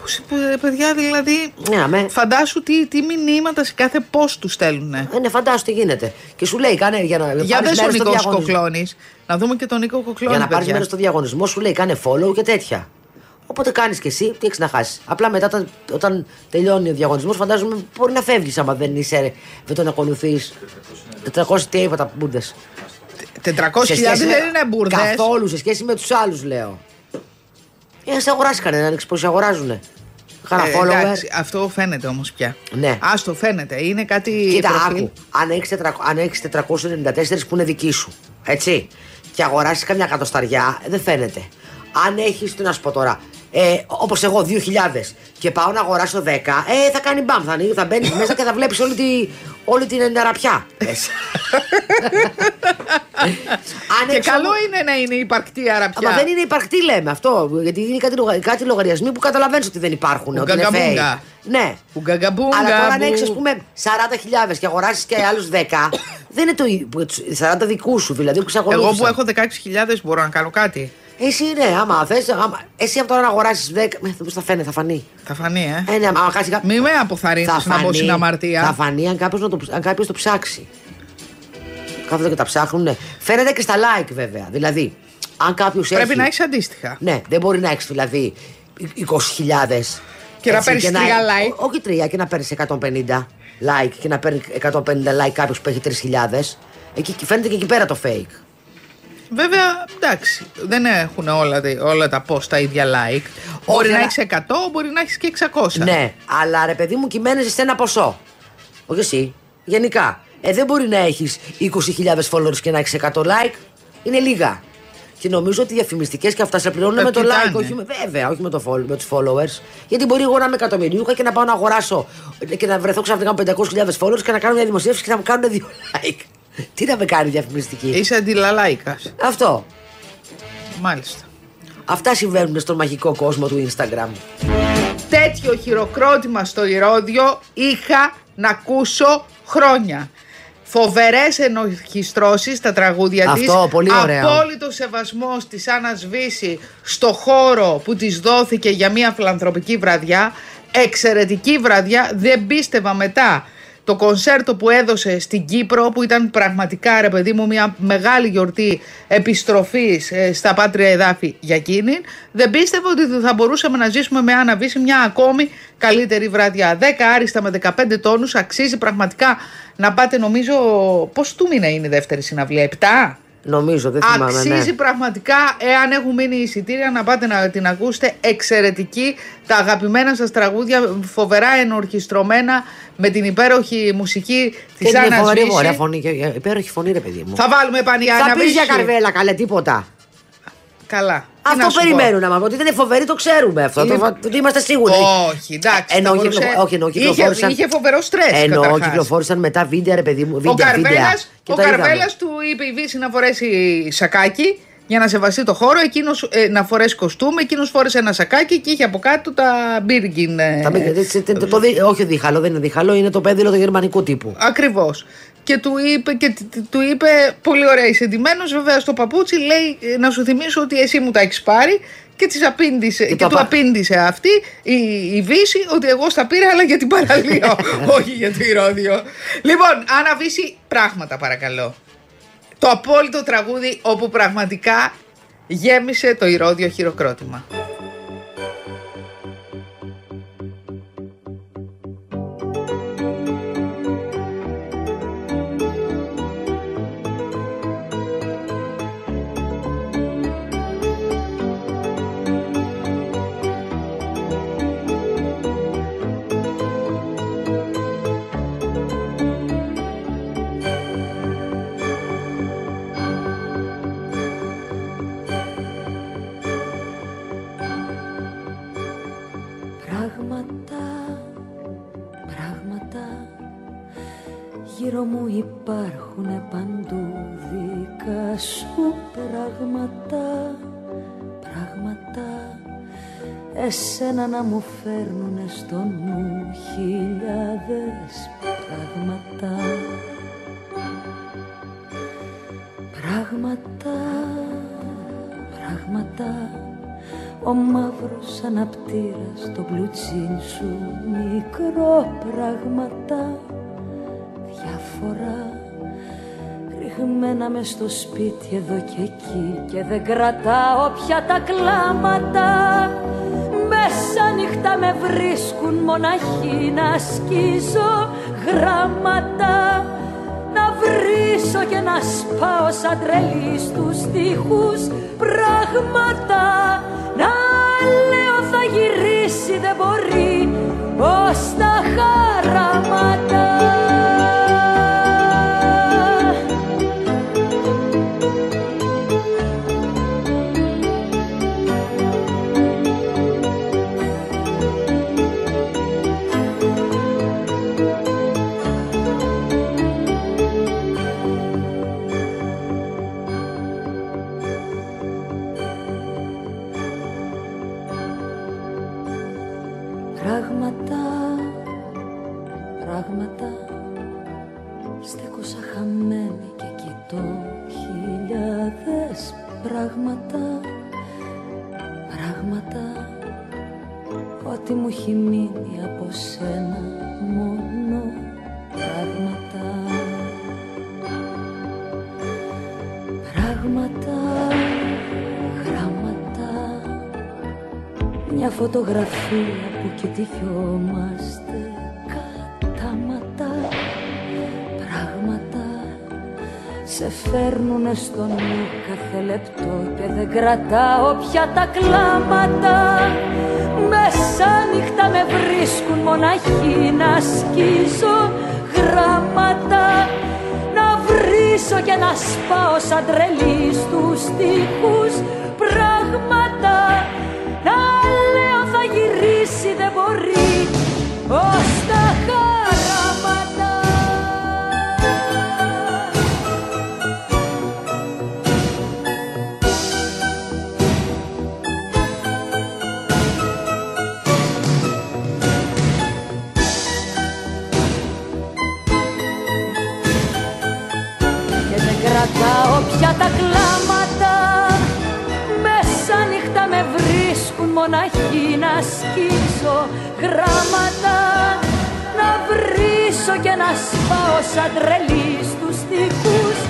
Πώς, ε, παιδιά, δηλαδή. Ναι, αμέ. Φαντάσου τι, τι μηνύματα σε κάθε πώ τους στέλνουν. Ε, ναι, φαντάσου τι γίνεται. Και σου λέει, κάνε για να Για πάρεις δε ο μέρος στο Νικό διαγωνισμό. Κοκλώνης. Να δούμε και τον Νίκο Κοκλώνη. Για να πάρεις παιδιά. μέρος στο διαγωνισμό, σου λέει κάνε follow και τέτοια. Οπότε κάνεις και εσύ, τι έχεις να χάσεις. Απλά μετά, όταν, όταν τελειώνει ο διαγωνισμός, φαντάζομαι μπορεί να φεύγεις άμα δεν είσαι, δεν τον ακολουθείς. 400 τι είπα μπουρδες. 400.000 δεν είναι μπουρδες. Καθόλου σε σχέση με τους άλλους, λέω. Ε, σε αγοράσει κανένα, ανοίξει πώς αγοράζουνε. Κάνα Ε, follower. εντάξει, αυτό φαίνεται όμως πια. Ναι. Α το φαίνεται. Είναι κάτι. Κοίτα, προφίλ. άκου. Αν έχεις 400 αν έχεις 494 που είναι δική σου, έτσι, και αγοράσεις καμιά κατοσταριά, ε, δεν φαίνεται. Αν έχεις, τι να σου πω τώρα, ε, όπως εγώ 2.000 και πάω να αγοράσω 10, ε, θα κάνει μπαμ. Θα, ανοίγει, θα μπαίνει *laughs* μέσα και θα βλέπεις όλη, τη, όλη την εντεραπιά. Αν *laughs* Και έχεις καλό όμως- είναι να είναι υπαρκτή αραπιά. Μα δεν είναι υπαρκτή, λέμε αυτό. Γιατί είναι κάτι, λογα- κάτι λογαριασμοί που καταλαβαίνεις ότι δεν υπάρχουν. Ότι είναι Ουγκαγκαμπούγκα. fake. Ναι. Ουγκαγκαμπούγκα, Αλλά τώρα αν που- έχεις, ας πούμε, 40.000 και αγοράσεις και άλλους 10, δεν είναι το ίδιο. που- 40 δικού σου δηλαδή που ξαγορούσαν. Εγώ που έχω 16.000 μπορώ να κάνω κάτι. Εσύ ναι, άμα θες. Εσύ από τώρα να αγοράσεις 10. Με, πώς θα φαίνει, θα φανεί. Θα φανεί, ε. Ε, ναι, άμα χάσει κάποιο. Μη με αποθαρρύνεις να μπω στην αμαρτία. Θα φανεί αν κάποιος το, αν κάποιος το ψάξει. Κάθονται και τα ψάχνουν. Ναι. Φαίνεται και στα like βέβαια. Δηλαδή, αν κάποιος έχει. Πρέπει να έχεις αντίστοιχα. Ναι, δεν μπορεί να έχεις δηλαδή 20.000. Και να έτσι, παίρνεις τρία like. Ό- Όχι τρία, και να παίρνεις 150 like και να παίρνει 150 like κάποιος που έχει 3.000. Εκεί φαίνεται και εκεί πέρα το fake. Βέβαια, εντάξει, δεν έχουν όλα, τα- όλα τα post τα ίδια like. μπορεί να αλλά- έχεις 100, μπορεί να έχεις και 600. Ναι, αλλά ρε παιδί μου κυμαίνεσαι σε ένα ποσό. Όχι εσύ. Γενικά. Ε, δεν μπορεί να έχεις 20.000 followers και να έχεις 100 like. Είναι λίγα. Και νομίζω ότι οι διαφημιστικές και αυτά σε πληρώνουν Τα με το κοιτάνε. like, όχι με, βέβαια, όχι με, το follow, με τους followers. Γιατί μπορεί εγώ να είμαι εκατομμυριούχα και να πάω να αγοράσω και να βρεθώ ξαφνικά με 500.000 followers και να κάνω μια δημοσίευση και να μου κάνουν δύο *laughs* like. Τι να με κάνει διαφημιστική; Είσαι αντιλαλάικας. Αυτό. Μάλιστα. Αυτά συμβαίνουν στον μαγικό κόσμο του Instagram. Τέτοιο χειροκρότημα στο Ηρώδιο είχα να ακούσω χρόνια. Φοβερές ενορχιστρώσει στα τραγούδια της. Αυτό, πολύ ωραίο. Απόλυτο σεβασμός της Άννας Βύση στο χώρο που της δόθηκε για μια φιλανθρωπική βραδιά. Εξαιρετική βραδιά. Δεν πίστευα μετά το κονσέρτο που έδωσε στην Κύπρο που ήταν πραγματικά ρε παιδί μου μια μεγάλη γιορτή επιστροφής ε, στα πάτρια εδάφη για εκείνη δεν πίστευα ότι θα μπορούσαμε να ζήσουμε με Άννα Βύση μια ακόμη καλύτερη βραδιά. 10 άριστα με 15 τόνους αξίζει πραγματικά να πάτε νομίζω πώς του μήνα είναι η δεύτερη συναυλία 7 Νομίζω, δεν θυμάμαι. Αξίζει ναι. πραγματικά, εάν έχουν μείνει εισιτήρια, να πάτε να την ακούσετε. Εξαιρετική. Τα αγαπημένα σας τραγούδια, φοβερά ενορχιστρωμένα, με την υπέροχη μουσική Και της είναι Άννας φοβερή, Βύση. ωραία φωνή. και- και- Υπέροχη φωνή, ρε παιδί μου. Θα βάλουμε πανιά Θα Άννα πεις για Βύση. καρβέλα, καλέ, τίποτα. Καλά. Τι να Αυτό σου πω; περιμένουν να μας πω. Ότι δεν είναι φοβερή, το ξέρουμε αυτό. Είναι- Το, το είμαστε σίγουροι. Όχι, εντάξει. Εννοώ, θα μπορούσε- κυκλο- όχι, εννοώ, είχε, κυκλοφόρησαν. είχε φοβερό στρες Εννοώ, καταρχάς. κυκλοφόρησαν μετά βίντεο, ρε παιδί μου. Ο Βίντεο, βίντεο. Καρβέλας, Και ο τα είδαμε. Καρβέλας του είπε η Βύση να φορέσει σακάκι για να σεβαστεί το χώρο, εκείνος ε, να φορέσει κοστούμι, εκείνος φόρεσε ένα σακάκι και είχε από κάτω τα μπίργκιν. ε, Τα μπήκε- τε- τε- το δι- όχι δίχαλο, δεν είναι δίχαλο, είναι το πέδιλο του γερμανικού τύπου. Ακριβώς. Και του είπε, και τ- τ- του είπε πολύ ωραία, είσαι ντυμένος, βέβαια στο παπούτσι, λέει ε, να σου θυμίσω ότι εσύ μου τα έχεις πάρει και, της απήντησε, και, το του απα- απήντησε αυτή η, η Βύση ότι εγώ στα πήρα αλλά για την παραλία, *laughs* όχι για το Ηρώδιο. Λοιπόν, Άννα Βύση, πράγματα παρακαλώ. Το απόλυτο τραγούδι όπου πραγματικά γέμισε το Ηρώδιο χειροκρότημα. Γύρω μου υπάρχουν παντού δικά σου πράγματα Πράγματα. Εσένα να μου φέρνουνε στο νου χιλιάδες πράγματα. Πράγματα, πράγματα. Ο μαύρος αναπτήρας στο μπλουτσίν σου Μικρό πράγματα Διάφορα Ριγμένα μες στο σπίτι εδώ και εκεί Και δεν κρατάω πια τα κλάματα. Μέσα νύχτα με βρίσκουν μοναχή Να σκίζω γράμματα. Να βρίσω και να σπάω σαν τρελή στους τοίχους πράγματα. Να δεν μπορεί πως τα χαράματα φωτογραφία που κοιτιόμαστε κατάματα πράγματα σε φέρνουνε στο νου κάθε λεπτό και δεν κρατάω πια τα κλάματα. Μέσα νύχτα με βρίσκουν μοναχή να σκίζω γράμματα να βρίσω και να σπάω σαν τρελή στους τοίχους. Πράγματα βρίσκουν μοναχοί να σκίσω γράμματα να βρίσω και να σπάω σαν τρελής στους τοίχους πράγματα